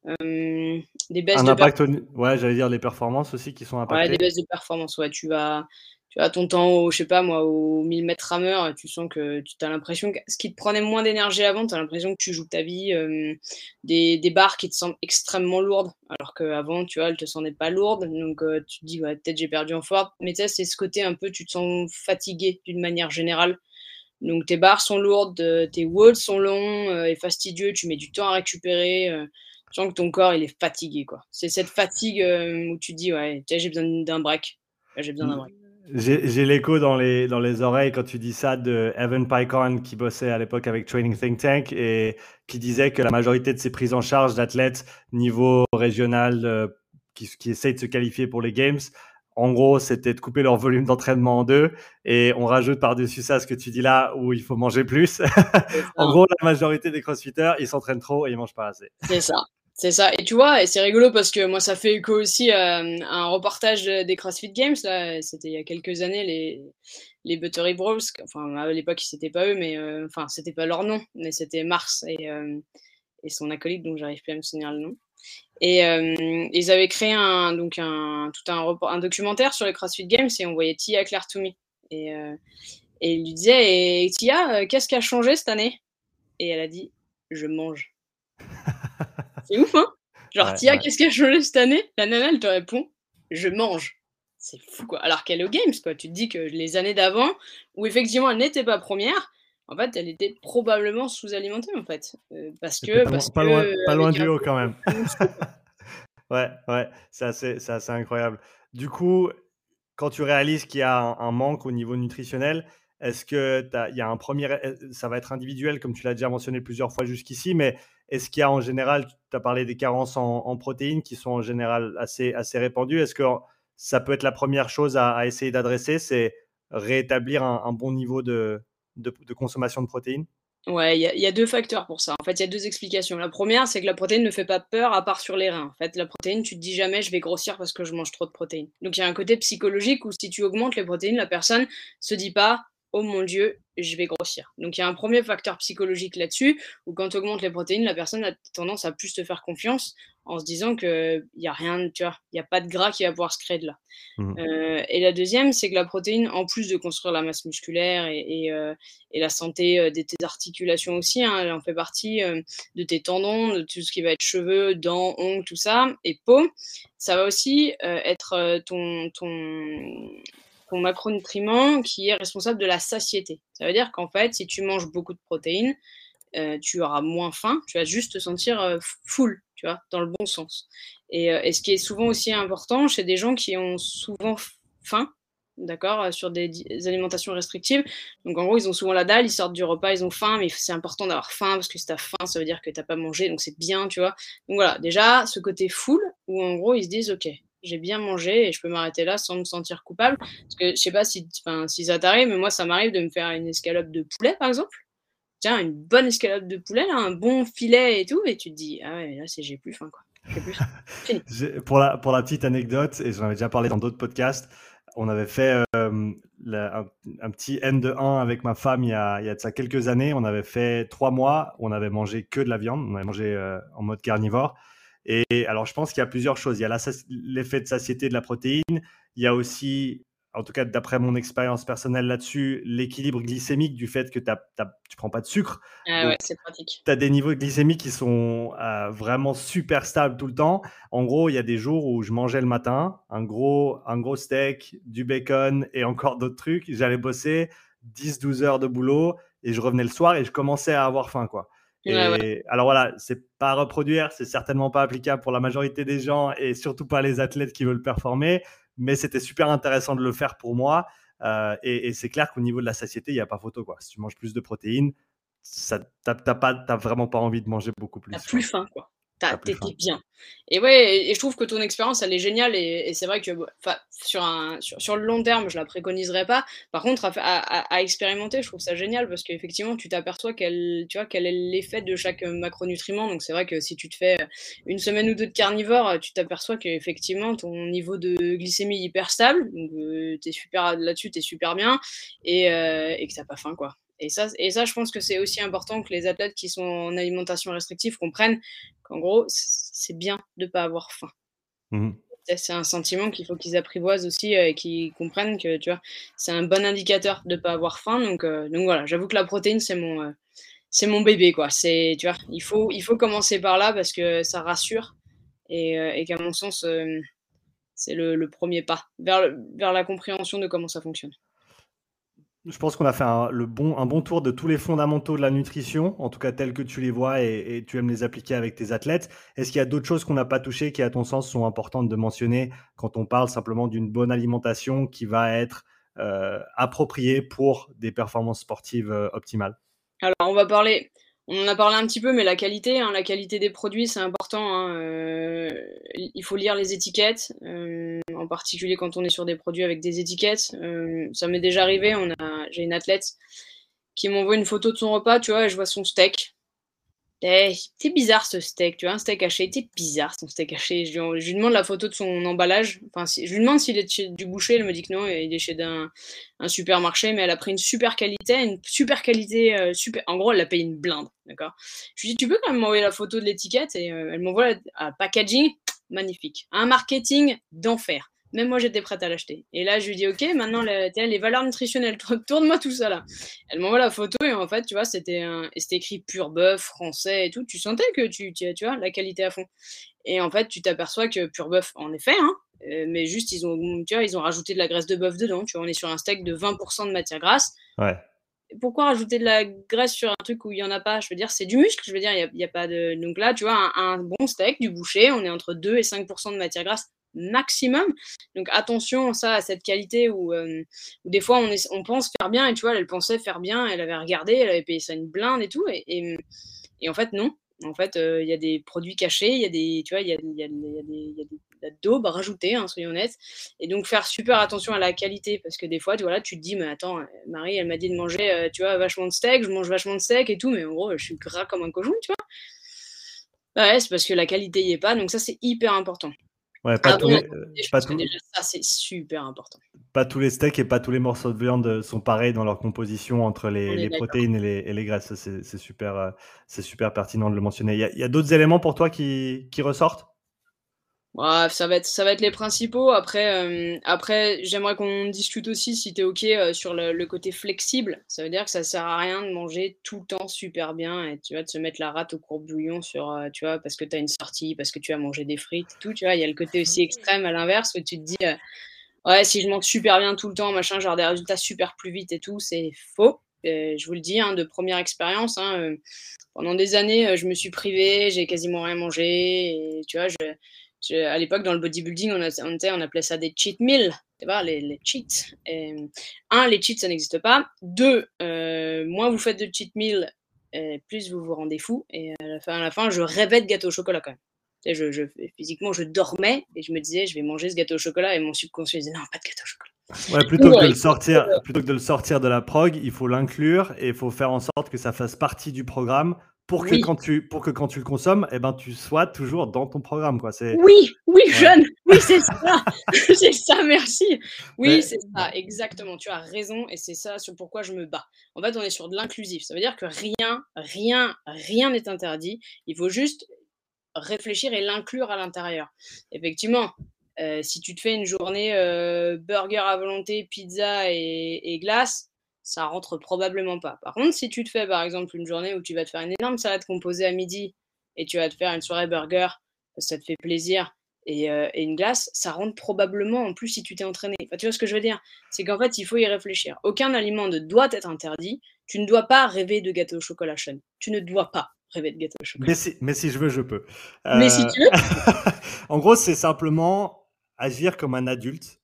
euh, des baisses Un de impact, ouais, j'allais dire les performances aussi qui sont impactées. Ouais, des baisses de performance, ouais, tu vas, tu as ton temps au, je sais pas moi, au 1000 mètres rameur, tu sens que tu as l'impression que ce qui te prenait moins d'énergie avant, tu as l'impression que tu joues ta vie, euh, des, des, barres qui te semblent extrêmement lourdes, alors qu'avant, tu vois, elles te semblaient pas lourdes, donc euh, tu te dis, ouais, peut-être j'ai perdu en force, mais tu sais, c'est ce côté un peu, tu te sens fatigué d'une manière générale. Donc tes barres sont lourdes, euh, tes walls sont longs euh, et fastidieux, tu mets du temps à récupérer, tu sens que ton corps, il est fatigué, quoi. C'est cette fatigue où tu te dis, ouais, j'ai besoin d'un break. J'ai besoin d'un break. J'ai l'écho dans les, dans les oreilles quand tu dis ça de Evan Pycon qui bossait à l'époque avec Training Think Tank et qui disait que la majorité de ses prises en charge d'athlètes niveau régional euh, qui, qui essayent de se qualifier pour les Games, en gros, c'était de couper leur volume d'entraînement en deux et on rajoute par-dessus ça ce que tu dis là où il faut manger plus. [LAUGHS] en gros, la majorité des crossfitters, ils s'entraînent trop et ils mangent pas assez. C'est ça. C'est ça. Et tu vois, et c'est rigolo parce que moi, ça fait écho aussi à, un reportage des CrossFit Games. Là, c'était il y a quelques années, les, les Buttery Bros. Enfin, à l'époque, c'était pas eux, mais euh, enfin, c'était pas leur nom, mais c'était Mars et, euh, et son acolyte, donc j'arrive plus à me souvenir le nom. Et euh, ils avaient créé un, donc un, tout un, un documentaire sur les CrossFit Games et on voyait Tia Claire Toomey. Et, euh, et lui disait, Tia, qu'est-ce qui a changé cette année? Et elle a dit, je mange. [LAUGHS] c'est ouf, hein Genre, Tia, qu'est-ce qui a changé cette année? La nana, elle te répond, je mange. C'est fou, quoi. Alors qu'elle est aux Games, quoi. Tu te dis que les années d'avant, où effectivement elle n'était pas première, en fait, elle était probablement sous-alimentée, en fait. Euh, parce que. Pas, loin, pas loin du haut, quand même. [LAUGHS] ouais, ouais, c'est assez, assez, incroyable. Du coup, quand tu réalises qu'il y a un, manque au niveau nutritionnel, est-ce que il y a un premier, ça va être individuel comme tu l'as déjà mentionné plusieurs fois jusqu'ici, mais est-ce qu'il y a en général, tu as parlé des carences en, protéines qui sont en général assez, assez répandues. Est-ce que ça peut être la première chose à, essayer d'adresser, c'est rétablir un, bon niveau de, de, consommation de protéines? Ouais, il y, a deux facteurs pour ça. En fait, il y a deux explications. La première, c'est que la protéine ne fait pas peur à part sur les reins. En fait, la protéine, tu te dis jamais je vais grossir parce que je mange trop de protéines. Donc, il y a un côté psychologique où si tu augmentes les protéines, la personne se dit pas oh mon Dieu, je vais grossir. Donc il y a un premier facteur psychologique là-dessus, où quand tu augmentes les protéines, la personne a tendance à plus te faire confiance en se disant qu'il n'y a rien, tu vois, il n'y a pas de gras qui va pouvoir se créer de là. Mmh. Euh, et la deuxième, c'est que la protéine, en plus de construire la masse musculaire et, euh, la santé euh, de tes articulations aussi, hein, elle en fait partie de tes tendons, de tout ce qui va être cheveux, dents, ongles, tout ça, et peau. Ça va aussi être ton, ton, ton macronutriment qui est responsable de la satiété. Ça veut dire qu'en fait, si tu manges beaucoup de protéines, euh, tu auras moins faim, tu vas juste te sentir euh, full, tu vois, dans le bon sens. Euh, et, ce qui est souvent aussi important chez des gens qui ont souvent faim, d'accord, sur des, alimentations restrictives. Donc en gros, ils ont souvent la dalle, ils sortent du repas, ils ont faim, mais c'est important d'avoir faim parce que si tu as faim, ça veut dire que tu n'as pas mangé, donc c'est bien, tu vois. Donc voilà, déjà, ce côté full, où en gros, ils se disent, ok, j'ai bien mangé et je peux m'arrêter là sans me sentir coupable. Parce que je sais pas si, si ça t'arrive, mais moi, ça m'arrive de me faire une escalope de poulet, par exemple. Tiens, une bonne escalope de poulet, un bon filet et tout, et tu te dis, ah ouais, là, c'est j'ai plus faim, quoi. Plus [LAUGHS] pour, la, pour la petite anecdote, et j'en avais déjà parlé dans d'autres podcasts, on avait fait euh, un, petit N de 1 avec ma femme il y, a, il y a de ça quelques années. On avait fait trois mois, on avait mangé que de la viande, on avait mangé euh, en mode carnivore. Et alors, je pense qu'il y a plusieurs choses. Il y a l'effet de satiété de la protéine. Il y a aussi, en tout cas, d'après mon expérience personnelle là-dessus, l'équilibre glycémique du fait que tu ne prends pas de sucre. Ah ouais, c'est pratique. Tu as des niveaux glycémiques qui sont euh, vraiment super stables tout le temps. En gros, il y a des jours où je mangeais le matin un gros, un gros steak, du bacon et encore d'autres trucs. J'allais bosser 10-12 heures de boulot et je revenais le soir et je commençais à avoir faim, quoi. Et alors voilà, c'est pas à reproduire, c'est certainement pas applicable pour la majorité des gens et surtout pas les athlètes qui veulent performer, mais c'était super intéressant de le faire pour moi. Euh, et, c'est clair qu'au niveau de la satiété, il n'y a pas photo. Quoi. Si tu manges plus de protéines, tu n'as vraiment pas envie de manger beaucoup plus. T'as plus faim, quoi t'étais bien. Et ouais, et, je trouve que ton expérience, elle est géniale. Et, c'est vrai que sur, un, sur, le long terme, je la préconiserais pas. Par contre, à, expérimenter, je trouve ça génial parce qu'effectivement, tu t'aperçois quel, tu vois, quel est l'effet de chaque macronutriment. Donc, c'est vrai que si tu te fais une semaine ou deux de carnivore, tu t'aperçois qu'effectivement, ton niveau de glycémie est hyper stable. Donc, euh, es super là-dessus, tu es super bien et, euh, et que t'as pas faim, quoi. Et ça, et ça, je pense que c'est aussi important que les athlètes qui sont en alimentation restrictive comprennent qu'en gros, c'est bien de ne pas avoir faim. Mmh c'est un sentiment qu'il faut qu'ils apprivoisent aussi euh, et qu'ils comprennent que tu vois, c'est un bon indicateur de ne pas avoir faim. Donc, euh, donc voilà, j'avoue que la protéine, c'est mon, euh, c'est mon bébé. Quoi. C'est, tu vois, il, faut, il faut commencer par là parce que ça rassure et, et qu'à mon sens, c'est le, le, premier pas vers, vers la compréhension de comment ça fonctionne. Je pense qu'on a fait un, le bon, un bon tour de tous les fondamentaux de la nutrition, en tout cas tels que tu les vois et, tu aimes les appliquer avec tes athlètes. Est-ce qu'il y a d'autres choses qu'on n'a pas touchées qui, à ton sens, sont importantes de mentionner quand on parle simplement d'une bonne alimentation qui va être euh, appropriée pour des performances sportives euh, optimales? Alors, on va parler, on en a parlé un petit peu, mais la qualité, hein, la qualité des produits, c'est important. Hein, euh, il faut lire les étiquettes, euh, en particulier quand on est sur des produits avec des étiquettes. Euh, ça m'est déjà arrivé. J'ai une athlète qui m'envoie une photo de son repas, tu vois, et je vois son steak. Eh, bizarre ce steak, tu vois, un steak haché, c'est bizarre son steak haché. Je lui, demande la photo de son emballage. Enfin, je lui demande s'il est chez du boucher, elle me dit que non, il est chez un, un supermarché, mais elle a pris une super qualité, une super qualité, euh, super. En gros, elle a payé une blinde, d'accord. Je lui dis, tu peux quand même m'envoyer la photo de l'étiquette et euh, elle m'envoie un packaging magnifique, un marketing d'enfer. Même moi, j'étais prête à l'acheter. Et là, je lui dis, OK, maintenant, les, les valeurs nutritionnelles, [LAUGHS] tourne-moi tout ça là. Elle m'envoie la photo et en fait, tu vois, c'était écrit pur bœuf, français et tout. Tu sentais que tu, tu, tu vois, la qualité à fond. Et en fait, tu t'aperçois que pur bœuf, en effet, hein, euh, mais juste, ils ont, tu vois, ils ont rajouté de la graisse de bœuf dedans. Tu vois, on est sur un steak de 20% de matière grasse. Ouais. Pourquoi rajouter de la graisse sur un truc où il n'y en a pas? Je veux dire, c'est du muscle. Je veux dire, il n'y a, a, pas de. Donc là, tu vois, un, bon steak du boucher, on est entre 2 et 5% de matière grasse maximum. Donc attention ça à cette qualité où, euh, des fois on, pense faire bien et tu vois, elle pensait faire bien, elle avait regardé, elle avait payé ça une blinde et tout. Et, en fait, non. En fait, il y a des produits cachés, il y a des, tu vois, il y a, des, des daubes rajouter, hein, soyons honnêtes. Et donc faire super attention à la qualité, parce que des fois, tu, voilà, tu te dis, mais attends, Marie, elle m'a dit de manger, tu vois, vachement de steak, je mange vachement de steak et tout, mais en gros, je suis gras comme un cochon, tu vois. Bah ouais, c'est parce que la qualité y est pas, donc ça, c'est hyper important. Ouais, pas tous les, pas déjà, ça, c'est super important. Pas tous les steaks et pas tous les morceaux de viande sont pareils dans leur composition entre les, les protéines et les, et les graisses. C'est super, euh, c'est super pertinent de le mentionner. Il y a, a d'autres éléments pour toi qui, qui ressortent? Ouais, ça va être ça va être les principaux. Après, euh, après j'aimerais qu'on discute aussi si tu es OK euh, sur le, le, côté flexible. Ça veut dire que ça sert à rien de manger tout le temps super bien et tu vas te mettre la rate au court-bouillon sur, euh, tu vois, parce que tu as une sortie, parce que tu as mangé des frites, tout. Tu vois, il y a le côté aussi extrême à l'inverse où tu te dis, ouais, si je mange super bien tout le temps, machin, genre des résultats super plus vite et tout, c'est faux. je vous le dis, hein, de première expérience, hein, pendant des années, je me suis privée, j'ai quasiment rien mangé. Et, tu vois, je, à l'époque, dans le bodybuilding, on, on, appelait ça des cheat meals, tu vois, les, les cheats. Et, un, les cheats, ça n'existe pas. Deux, euh, moins vous faites de cheat meals, plus vous vous rendez fou. Et à la fin, à la fin je rêvais de gâteau au chocolat quand même. Je, je, physiquement, je dormais et je me disais, je vais manger ce gâteau au chocolat. Et mon subconscient disait, non, pas de gâteau au chocolat. Ouais, plutôt, que de le sortir, plutôt que de le sortir de la prog, il faut l'inclure et il faut faire en sorte que ça fasse partie du programme pour que, quand tu, pour que quand tu le consommes, eh ben, tu sois toujours dans ton programme. Quoi. Oui, oui, jeune, oui, c'est [LAUGHS] ça. [LAUGHS] c'est ça, merci. Oui, c'est ça, exactement. Tu as raison et c'est ça sur pourquoi je me bats. En fait, on est sur de l'inclusif. Ça veut dire que rien, rien, rien n'est interdit. Il faut juste réfléchir et l'inclure à l'intérieur. Effectivement, euh, si tu te fais une journée euh, burger à volonté, pizza et, et glace, ça rentre probablement pas. Par contre, si tu te fais par exemple une journée où tu vas te faire une énorme salade composée à midi et tu vas te faire une soirée burger, ça te fait plaisir, et, euh, une glace, ça rentre probablement en plus si tu t'es entraîné. tu vois ce que je veux dire? C'est qu'en fait, il faut y réfléchir. Aucun aliment ne doit être interdit. Tu ne dois pas rêver de gâteau au chocolat Sean. Tu ne dois pas rêver de gâteau au chocolat. Mais si, mais si je veux, je peux. Mais si tu veux. [LAUGHS] en gros, c'est simplement agir comme un adulte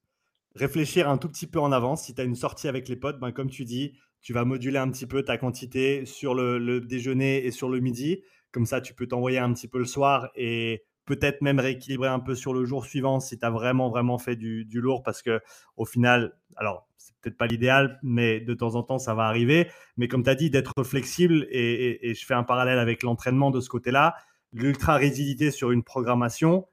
réfléchir un tout petit peu en avance. Si tu as une sortie avec les potes, ben, comme tu dis, tu vas moduler un petit peu ta quantité sur le, déjeuner et sur le midi. Comme ça, tu peux t'envoyer un petit peu le soir et peut-être même rééquilibrer un peu sur le jour suivant si tu as vraiment, vraiment fait du, lourd parce que au final, alors, c'est peut-être pas l'idéal, mais de temps en temps, ça va arriver. Mais comme tu as dit, d'être flexible et, je fais un parallèle avec l'entraînement de ce côté-là, l'ultra-rigidité sur une programmation,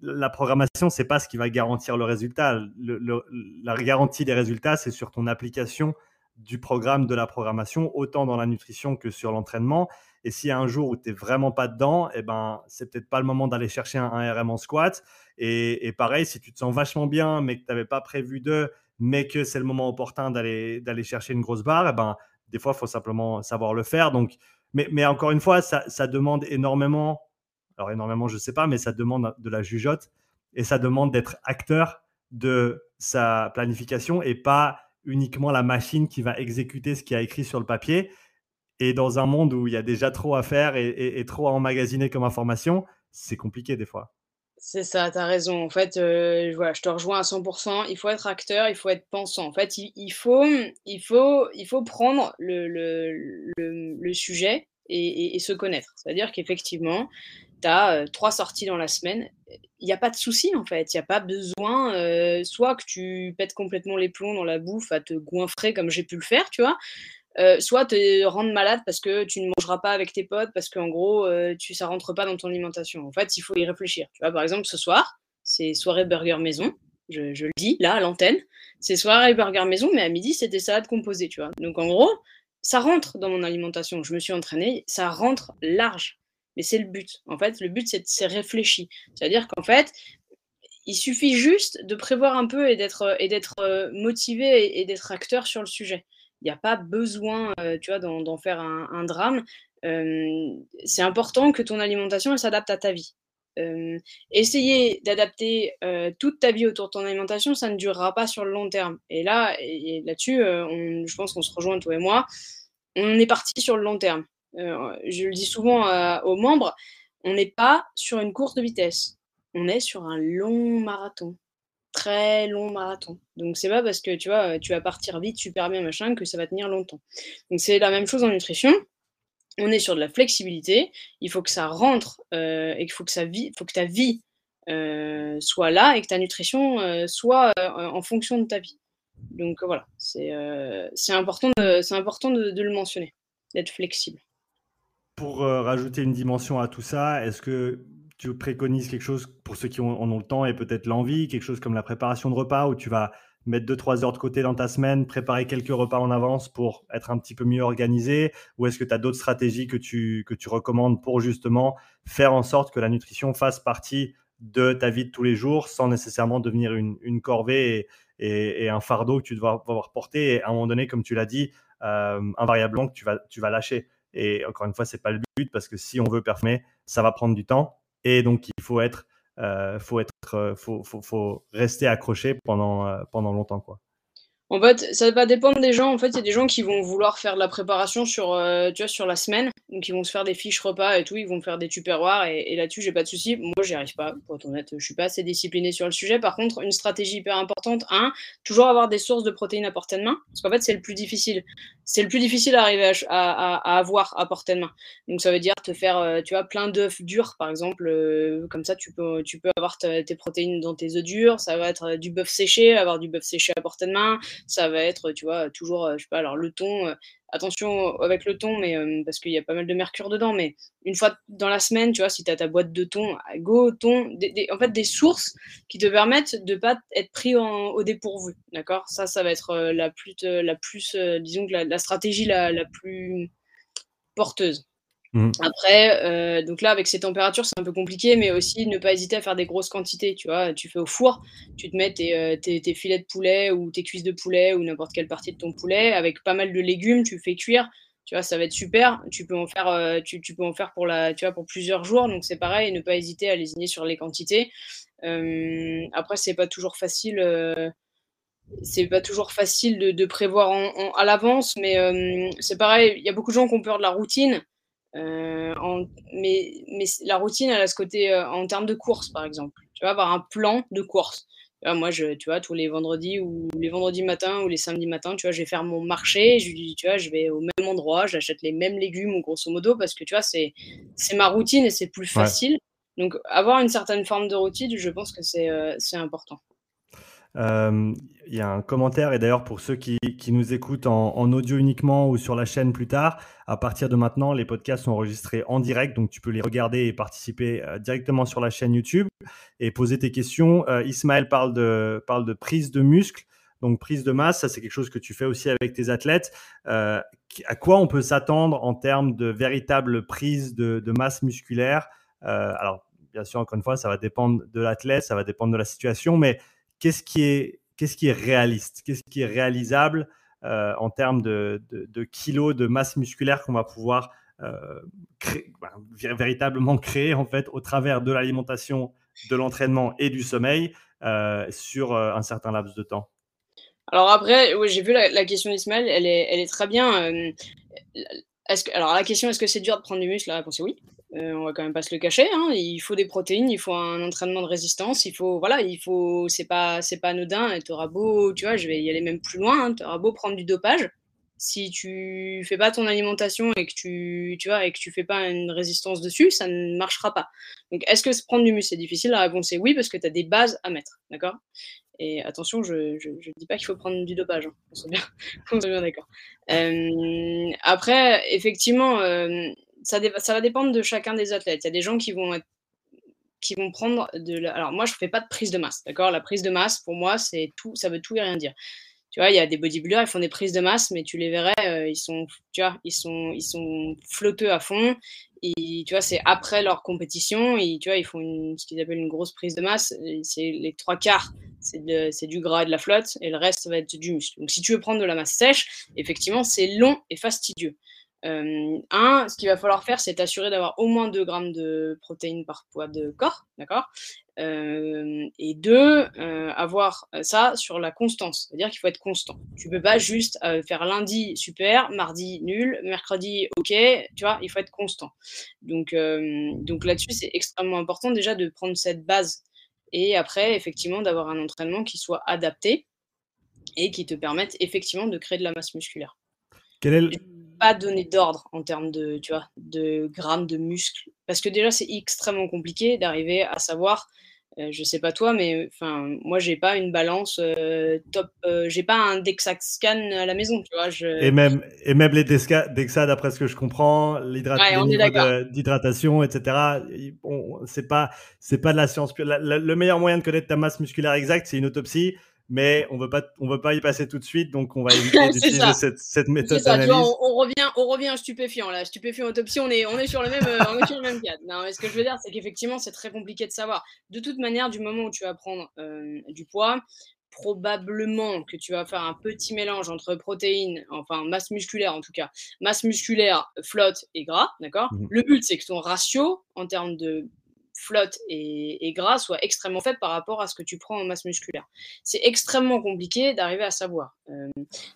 la programmation, c'est pas ce qui va garantir le résultat. la garantie des résultats, c'est sur ton application du programme de la programmation, autant dans la nutrition que sur l'entraînement. Et s'il y a un jour où tu n'es vraiment pas dedans, eh ben, c'est peut-être pas le moment d'aller chercher un, RM en squat. Et, pareil, si tu te sens vachement bien, mais que tu n'avais pas prévu de, mais que c'est le moment opportun d'aller chercher une grosse barre, eh ben, des fois, il faut simplement savoir le faire. Donc, mais, encore une fois, ça demande énormément alors énormément, je ne sais pas, mais ça demande de la jugeote et ça demande d'être acteur de sa planification et pas uniquement la machine qui va exécuter ce qui a écrit sur le papier. Et dans un monde où il y a déjà trop à faire et, trop à emmagasiner comme information, c'est compliqué des fois. C'est ça, tu as raison. En fait, euh, voilà, je te rejoins à 100%. Il faut être acteur, il faut être pensant. En fait, il, faut, il, faut, il faut prendre le, sujet et, se connaître. C'est-à-dire qu'effectivement, tu as trois sorties dans la semaine, il n'y a pas de souci en fait. Il n'y a pas besoin, soit que tu pètes complètement les plombs dans la bouffe à te goinfrer comme j'ai pu le faire, tu vois. soit te rendre malade parce que tu ne mangeras pas avec tes potes, parce qu'en gros, tu, ça rentre pas dans ton alimentation. En fait, il faut y réfléchir. Tu vois, par exemple, ce soir, c'est soirée burger maison. Je, je le dis là à l'antenne. C'est soirée burger maison, mais à midi, c'est des salades composées, tu vois. Donc en gros, ça rentre dans mon alimentation. Je me suis entraînée, ça rentre large mais c'est le but. En fait, le but, c'est réfléchi. C'est-à-dire qu'en fait, il suffit juste de prévoir un peu et d'être d'être motivé et, d'être acteur sur le sujet. Il n'y a pas besoin, tu vois, d'en faire un, un drame. c'est important que ton alimentation s'adapte à ta vie. Essayer d'adapter toute ta vie autour de ton alimentation, ça ne durera pas sur le long terme. Et là, et, là-dessus, je pense qu'on se rejoint toi et moi. On est parti sur le long terme. je le dis souvent aux membres, on n'est pas sur une course de vitesse on est sur un long marathon. Très long marathon. Donc c'est pas parce que tu tu vas partir vite, super bien, machin, que ça va tenir longtemps. Donc c'est la même chose en nutrition. On est sur de la flexibilité. Il faut que ça rentre euh, et qu'il faut que ça ta vie euh, soit là et que ta nutrition euh, soit en fonction de ta vie. Donc voilà, c'est important, de, important de le mentionner, d'être flexible. Pour rajouter une dimension à tout ça, est-ce que tu préconises quelque chose pour ceux qui en ont le temps et peut-être l'envie, quelque chose comme la préparation de repas où tu vas mettre 2-3 heures de côté dans ta semaine, préparer quelques repas en avance pour être un petit peu mieux organisé? Ou est-ce que tu as d'autres stratégies que tu, que tu recommandes pour justement faire en sorte que la nutrition fasse partie de ta vie de tous les jours sans nécessairement devenir une, corvée et, un fardeau que tu dois avoir porter et à un moment donné, comme tu l'as dit, euh, invariablement que tu vas, tu vas lâcher. Et encore une fois, c'est pas le but parce que si on veut performer, ça va prendre du temps. Et donc, il faut être, faut être, euh, faut, faut, faut, rester accroché pendant, euh, pendant longtemps, quoi. En fait, ça va dépendre des gens. En fait, il y a des gens qui vont vouloir faire de la préparation sur, euh, tu vois, sur la semaine. Donc, ils vont se faire des fiches repas et tout. Ils vont faire des tupperwares. Et, là-dessus, j'ai pas de souci. Moi, j'y arrive pas. Pour être honnête, je suis pas assez discipliné sur le sujet. Par contre, une stratégie hyper importante, un, toujours avoir des sources de protéines à portée de main. Parce qu'en fait, c'est le plus difficile. C'est le plus difficile à arriver à, avoir à portée de main. Donc, ça veut dire te faire, euh, tu vois, plein d'œufs durs, par exemple. Euh, comme ça, tu peux, tu peux avoir tes protéines dans tes œufs durs. Ça va être du bœuf séché, avoir du bœuf séché à portée de main ça va être, tu vois, toujours, euh, je sais pas, alors le thon, euh, attention avec le thon, mais euh, parce qu'il y a pas mal de mercure dedans, mais une fois dans la semaine, tu vois, si tu as ta boîte de thon, go thon, en fait des sources qui te permettent de pas être pris au dépourvu, d'accord? Ça, ça va être la plus, la plus disons que la, stratégie la, la plus porteuse. Mmh. Après, euh, donc là, avec ces températures, c'est un peu compliqué, mais aussi ne pas hésiter à faire des grosses quantités. Tu vois, tu fais au four, tu te mets tes, euh, tes, filets de poulet ou tes cuisses de poulet ou n'importe quelle partie de ton poulet avec pas mal de légumes, tu fais cuire. Tu vois, ça va être super. Tu peux en faire, euh, tu, tu, peux en faire pour la, tu vois, pour plusieurs jours. Donc c'est pareil, ne pas hésiter à lésigner sur les quantités. après, c'est pas toujours facile c'est pas toujours facile de, prévoir à l'avance, mais c'est pareil, il y a beaucoup de gens qui ont peur de la routine. Euh, en, mais, mais la routine, elle a ce côté euh, en termes de course, par exemple. Tu vas avoir un plan de course. moi, je, tu vois, tous les vendredis ou les vendredis matins ou les samedis matins, tu vois, je vais faire mon marché. Je, tu vois, je vais au même endroit, j'achète les mêmes légumes, grosso modo, parce que tu vois, c'est, c'est ma routine et c'est plus facile. Donc, avoir une certaine forme de routine, je pense que c'est, euh, c'est important. Il y a un commentaire, et d'ailleurs pour ceux qui, qui nous écoutent en, audio uniquement ou sur la chaîne plus tard, à partir de maintenant, les podcasts sont enregistrés en direct, donc tu peux les regarder et participer euh, directement sur la chaîne YouTube et poser tes questions. Euh, Ismaël parle de, parle de prise de muscle. Donc prise de masse, ça c'est quelque chose que tu fais aussi avec tes athlètes. Euh, à quoi on peut s'attendre en termes de véritable prise de, masse musculaire? Euh, Alors bien sûr, encore une fois, ça va dépendre de l'athlète, ça va dépendre de la situation, mais qu'est-ce qui est, réaliste, qu'est-ce qui est réalisable euh, en termes de, kilos de masse musculaire qu'on va pouvoir euh, ben, véritablement créer en fait au travers de l'alimentation, de l'entraînement et du sommeil euh, sur un certain laps de temps? Alors après, j'ai vu la, question d'Ismaël, elle est, très bien. Alors la question, est-ce que c'est dur de prendre du muscle? La réponse est oui. Euh, on va quand même pas se le cacher. Hein. Il faut des protéines, il faut un entraînement de résistance, il faut voilà, il faut c'est pas c'est pas anodin. Tu auras beau, tu vois, je vais y aller même plus loin. Hein. Tu auras beau prendre du dopage, si tu fais pas ton alimentation et que tu tu vois et que tu fais pas une résistance dessus, ça ne marchera pas. Donc est-ce que prendre du muscle c'est difficile? La réponse est oui parce que tu as des bases à mettre, d'accord? Et attention, je ne dis pas qu'il faut prendre du dopage, hein. on soit bien, [LAUGHS] bien d'accord. Euh, après, effectivement, euh, ça, va dépendre de chacun des athlètes. Il y a des gens qui vont, prendre de la... Alors moi, je ne fais pas de prise de masse, d'accord? La prise de masse, pour moi, c'est tout, ça veut tout et rien dire. Tu vois, il y a des bodybuilders, ils font des prises de masse, mais tu les verrais, euh, ils sont, tu vois, ils sont, ils sont flotteux à fond. Et tu vois, c'est après leur compétition, et tu vois, ils font ce qu'ils appellent une grosse prise de masse. C'est les trois quarts, c'est du gras et de la flotte, et le reste ça va être du muscle. Donc, si tu veux prendre de la masse sèche, effectivement, c'est long et fastidieux. Euh, un, ce qu'il va falloir faire, c'est t'assurer d'avoir au moins 2 grammes de protéines par poids de corps, d'accord? Euh, Et deux, euh, avoir ça sur la constance, c'est-à-dire qu'il faut être constant. Tu peux pas juste faire lundi super, mardi nul, mercredi ok, tu vois, il faut être constant. Donc, donc là-dessus, c'est extrêmement important déjà de prendre cette base et après, effectivement, d'avoir un entraînement qui soit adapté et qui te permette effectivement de créer de la masse musculaire. Quel est le pas donner d'ordre en termes de, tu vois, de grammes de muscles. Parce que déjà, c'est extrêmement compliqué d'arriver à savoir, euh, je sais pas toi, mais enfin, moi, j'ai pas une balance euh, top, euh, j'ai pas un Dexa scan à la maison, tu vois. Je... Et, même, et même les Dexa, Dexa d'après ce que je comprends, d'hydratation, etc., c'est pas, c'est pas de la science. le meilleur moyen de connaître ta masse musculaire exacte, c'est une autopsie mais on veut pas, on veut pas y passer tout de suite, donc on va [LAUGHS] éviter d'utiliser cette, cette, méthode d'analyse. On, revient, on revient stupéfiant là, stupéfiant autopsie, on est, on est sur le même, euh, on est sur le même cadre. Non, mais ce que je veux dire, c'est qu'effectivement, c'est très compliqué de savoir. De toute manière, du moment où tu vas prendre euh, du poids, probablement que tu vas faire un petit mélange entre protéines, enfin masse musculaire en tout cas, masse musculaire, flotte et gras, d'accord? Mmh Le but, c'est que ton ratio en termes de flotte et, gras soit extrêmement faible par rapport à ce que tu prends en masse musculaire. C'est extrêmement compliqué d'arriver à savoir. Euh,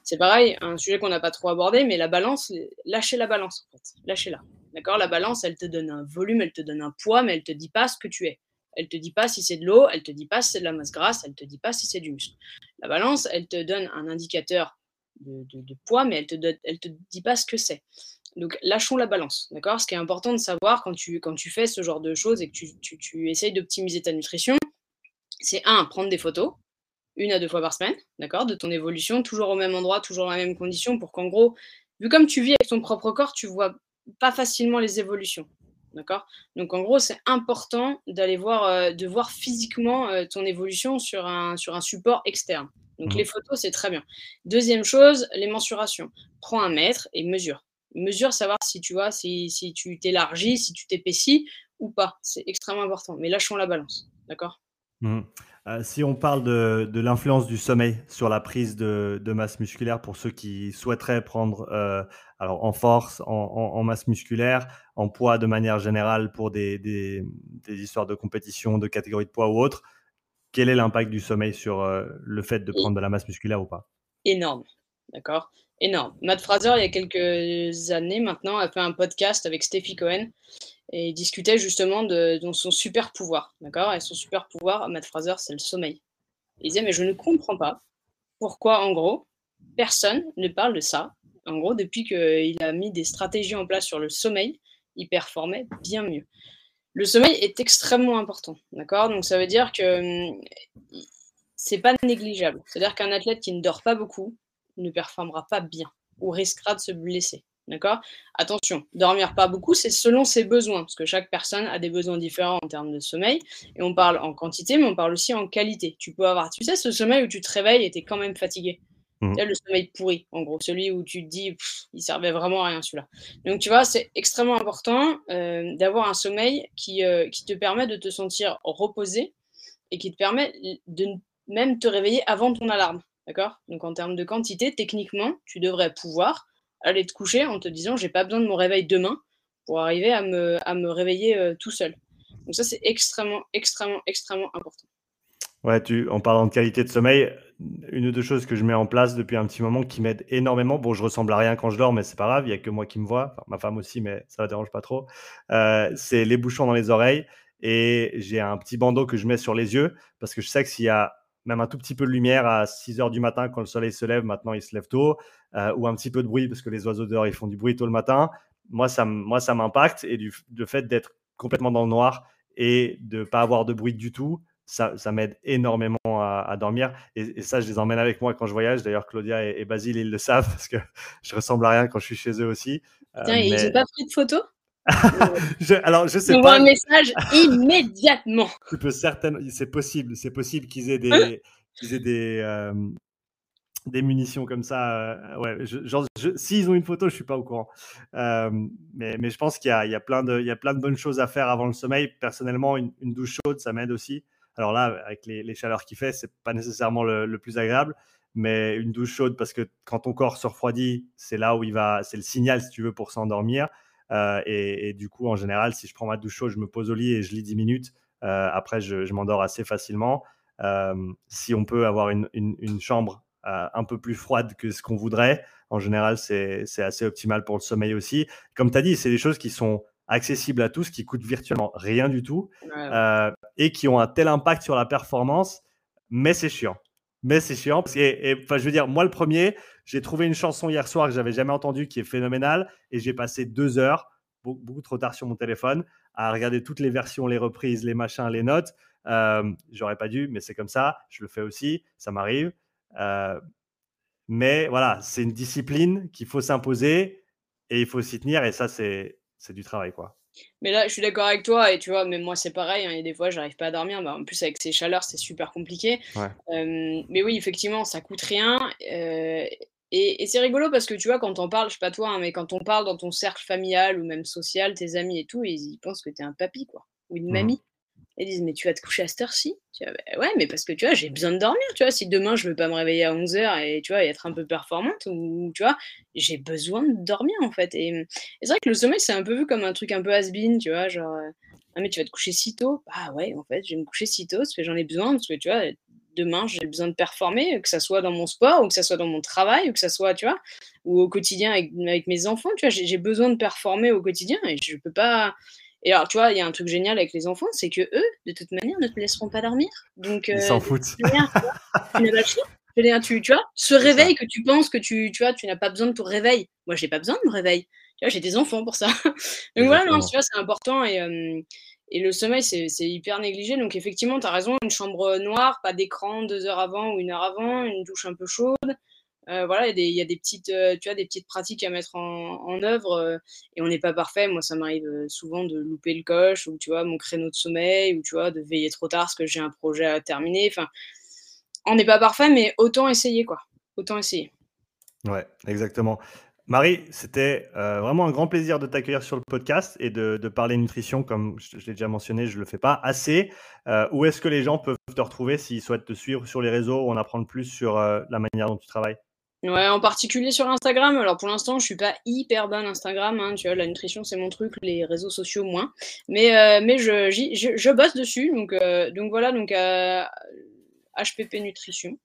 c'est pareil, un sujet qu'on n'a pas trop abordé, mais la balance, lâchez la balance en fait, lâchez-la. D'accord? La balance, elle te donne un volume, elle te donne un poids, mais elle te dit pas ce que tu es. Elle te dit pas si c'est de l'eau, elle te dit pas si c'est de la masse grasse, elle te dit pas si c'est du muscle. La balance, elle te donne un indicateur de, poids, mais elle te, elle te dit pas ce que c'est. Donc, lâchons la balance, d'accord? Ce qui est important de savoir quand tu, quand tu fais ce genre de choses et que tu, tu, tu essayes d'optimiser ta nutrition, c'est un, prendre des photos, une à deux fois par semaine, d'accord? De ton évolution, toujours au même endroit, toujours dans la même condition, pour qu'en gros, vu comme tu vis avec ton propre corps, tu vois pas facilement les évolutions, d'accord? Donc, en gros, c'est important d'aller voir, euh, de voir physiquement euh, ton évolution sur un, sur un support externe. Donc, mmh. les photos, c'est très bien. Deuxième chose, les mensurations. Prends un mètre et mesure mesure, savoir si tu vois, si, si tu t'élargis, si tu t'épaissis ou pas. C'est extrêmement important. Mais lâchons la balance. D'accord? Mmh. euh, Si on parle de, de l'influence du sommeil sur la prise de, de, masse musculaire pour ceux qui souhaiteraient prendre euh, alors en force, en, en, masse musculaire, en poids de manière générale pour des, des, des, histoires de compétition, de catégorie de poids ou autre, quel est l'impact du sommeil sur euh, le fait de prendre de la masse musculaire ou pas? Énorme. D'accord? Énorme. Matt Fraser, il y a quelques années maintenant, a fait un podcast avec Steffi Cohen et il discutait justement de, son super pouvoir. D'accord? Et son super pouvoir, Matt Fraser, c'est le sommeil. Il disait, mais je ne comprends pas pourquoi, en gros, personne ne parle de ça. En gros, depuis qu'il a mis des stratégies en place sur le sommeil, il performait bien mieux. Le sommeil est extrêmement important, d'accord? Donc ça veut dire que hum, c'est pas négligeable. C'est-à-dire qu'un athlète qui ne dort pas beaucoup, ne performera pas bien ou risquera de se blesser. D'accord? Attention, dormir pas beaucoup, c'est selon ses besoins, parce que chaque personne a des besoins différents en termes de sommeil. Et on parle en quantité, mais on parle aussi en qualité. Tu peux avoir, tu sais, ce sommeil où tu te réveilles et tu es quand même fatigué. Mmh. le sommeil pourri, en gros, celui où tu te dis, il servait vraiment à rien celui-là. Donc, tu vois, c'est extrêmement important euh, d'avoir un sommeil qui, euh, qui te permet de te sentir reposé et qui te permet de même te réveiller avant ton alarme. D'accord? Donc en termes de quantité, techniquement, tu devrais pouvoir aller te coucher en te disant j'ai pas besoin de mon réveil demain pour arriver à me, à me réveiller euh, tout seul. Donc ça, c'est extrêmement, extrêmement, extrêmement important. Ouais, tu, en parlant de qualité de sommeil, une ou deux choses que je mets en place depuis un petit moment qui m'aident énormément. Bon, je ressemble à rien quand je dors, mais c'est pas grave, il y a que moi qui me vois, ma femme aussi, mais ça ne dérange pas trop. Euh, c'est les bouchons dans les oreilles et j'ai un petit bandeau que je mets sur les yeux parce que je sais que s'il y a même un tout petit peu de lumière à 6 heures du matin quand le soleil se lève, maintenant il se lève tôt, euh, ou un petit peu de bruit parce que les oiseaux dehors ils font du bruit tôt le matin, moi ça, moi, ça m'impacte et du le fait d'être complètement dans le noir et de ne pas avoir de bruit du tout, ça, ça m'aide énormément à, dormir. Et, ça, je les emmène avec moi quand je voyage. D'ailleurs, Claudia et, Basile, ils le savent [LAUGHS] parce que je ressemble à rien quand je suis chez eux aussi. Euh, Tiens, ils n'ont pas pris de photos? [LAUGHS] je, alors, je sais pas. un message immédiatement. Tu peux certainement, c'est possible, c'est possible qu'ils aient des, qu'ils aient des, euh, des munitions comme ça. Euh, ouais, s'ils ont une photo, je suis pas au courant. Euh, mais, mais, je pense qu'il y, y, a plein de, il y a plein de bonnes choses à faire avant le sommeil. Personnellement, une, douche chaude, ça m'aide aussi. Alors là, avec les, chaleurs qu'il fait, c'est pas nécessairement le, plus agréable, mais une douche chaude parce que quand ton corps se refroidit, c'est là où il va, c'est le signal si tu veux pour s'endormir. Euh, et, du coup, en général, si je prends ma douche chaude, je me pose au lit et je lis 10 minutes. après, je, je m'endors assez facilement. si on peut avoir une, une, une chambre euh, un peu plus froide que ce qu'on voudrait. En général, c'est assez optimal pour le sommeil aussi. Comme tu as dit, c'est des choses qui sont accessibles à tous, qui coûtent virtuellement rien du tout euh, et qui ont un tel impact sur la performance, mais c'est chiant. Mais c'est chiant. Parce et, enfin, je veux dire, moi, le premier, j'ai trouvé une chanson hier soir que j'avais jamais entendue qui est phénoménale et j'ai passé deux heures, beaucoup, trop tard sur mon téléphone, à regarder toutes les versions, les reprises, les machins, les notes. Euh, J'aurais pas dû, mais c'est comme ça. Je le fais aussi, ça m'arrive. Euh, mais voilà, c'est une discipline qu'il faut s'imposer et il faut s'y tenir. Et ça, c'est du travail, quoi. Mais là, je suis d'accord avec toi, et tu vois, même moi, c'est pareil. Hein, et des fois, j'arrive pas à dormir. Bah, en plus, avec ces chaleurs, c'est super compliqué. Euh, mais oui, effectivement, ça coûte rien. Euh, et, c'est rigolo parce que tu vois, quand on parle, je sais pas toi, hein, mais quand on parle dans ton cercle familial ou même social, tes amis et tout, ils, pensent que tu es un papy, quoi, ou une mmh mamie. Ils disent, mais tu vas te coucher à cette heure-ci? Bah, Ouais, mais parce que tu vois, j'ai besoin de dormir. Tu vois, si demain je veux pas me réveiller à 11h et tu vois, être un peu performante, ou tu vois, j'ai besoin de dormir en fait. Et, c'est vrai que le sommeil, c'est un peu vu comme un truc un peu has-been, tu vois, genre, euh, ah, mais tu vas te coucher si tôt? Bah ouais, en fait, je vais me coucher si tôt parce que j'en ai besoin, parce que tu vois, demain j'ai besoin de performer, que ça soit dans mon sport ou que ça soit dans mon travail ou que ça soit, tu vois, ou au quotidien avec, avec mes enfants, tu vois, j'ai besoin de performer au quotidien et je peux pas et alors, tu vois, il y a un truc génial avec les enfants, c'est que eux, de toute manière, ne te laisseront pas dormir. Donc, Ils s'en euh, foutent. tu, tu, tu vois, ce réveil que tu penses que tu, tu vois, tu n'as pas besoin de ton réveil. Moi, j'ai pas besoin de me réveil. Tu vois, j'ai des enfants pour ça. [LAUGHS] Donc voilà, non, tu vois, c'est important et, euh, et le sommeil, c'est hyper négligé. Donc effectivement, tu as raison, une chambre noire, pas d'écran deux heures avant ou une heure avant, une douche un peu chaude. Euh, voilà, il y, a des petites, euh, tu des petites pratiques à mettre en, œuvre euh, et on n'est pas parfait. Moi, ça m'arrive souvent de louper le coche ou tu vois mon créneau de sommeil ou tu vois de veiller trop tard parce que j'ai un projet à terminer. Enfin, on n'est pas parfait, mais autant essayer quoi. Autant essayer. Ouais, exactement. Marie, c'était vraiment un grand plaisir de t'accueillir sur le podcast et de, parler nutrition, comme je, l'ai déjà mentionné, je ne le fais pas assez. où est-ce que les gens peuvent te retrouver s'ils souhaitent te suivre sur les réseaux ou en apprendre plus sur la manière dont tu travailles? Ouais, en particulier sur Instagram. Alors pour l'instant, je suis pas hyper bonne Instagram. Hein, tu vois, la nutrition c'est mon truc, les réseaux sociaux moins. Mais euh, mais je, je, je, bosse dessus. Donc euh, donc voilà donc HPP Nutrition.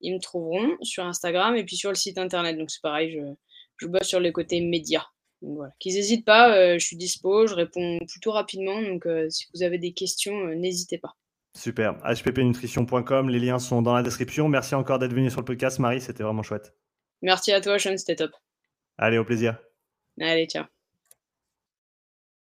Ils me trouveront sur Instagram et puis sur le site internet. Donc c'est pareil, je, je bosse sur les côtés médias. Donc voilà. Qu'ils n'hésitent pas, euh, je suis dispo, je réponds plutôt rapidement. Donc si vous avez des questions, n'hésitez pas. Super. hppnutrition.com, les liens sont dans la description. Merci encore d'être venu sur le podcast, Marie, c'était vraiment chouette. Merci à toi, Sean, c'était top. Allez, au plaisir. Allez, ciao.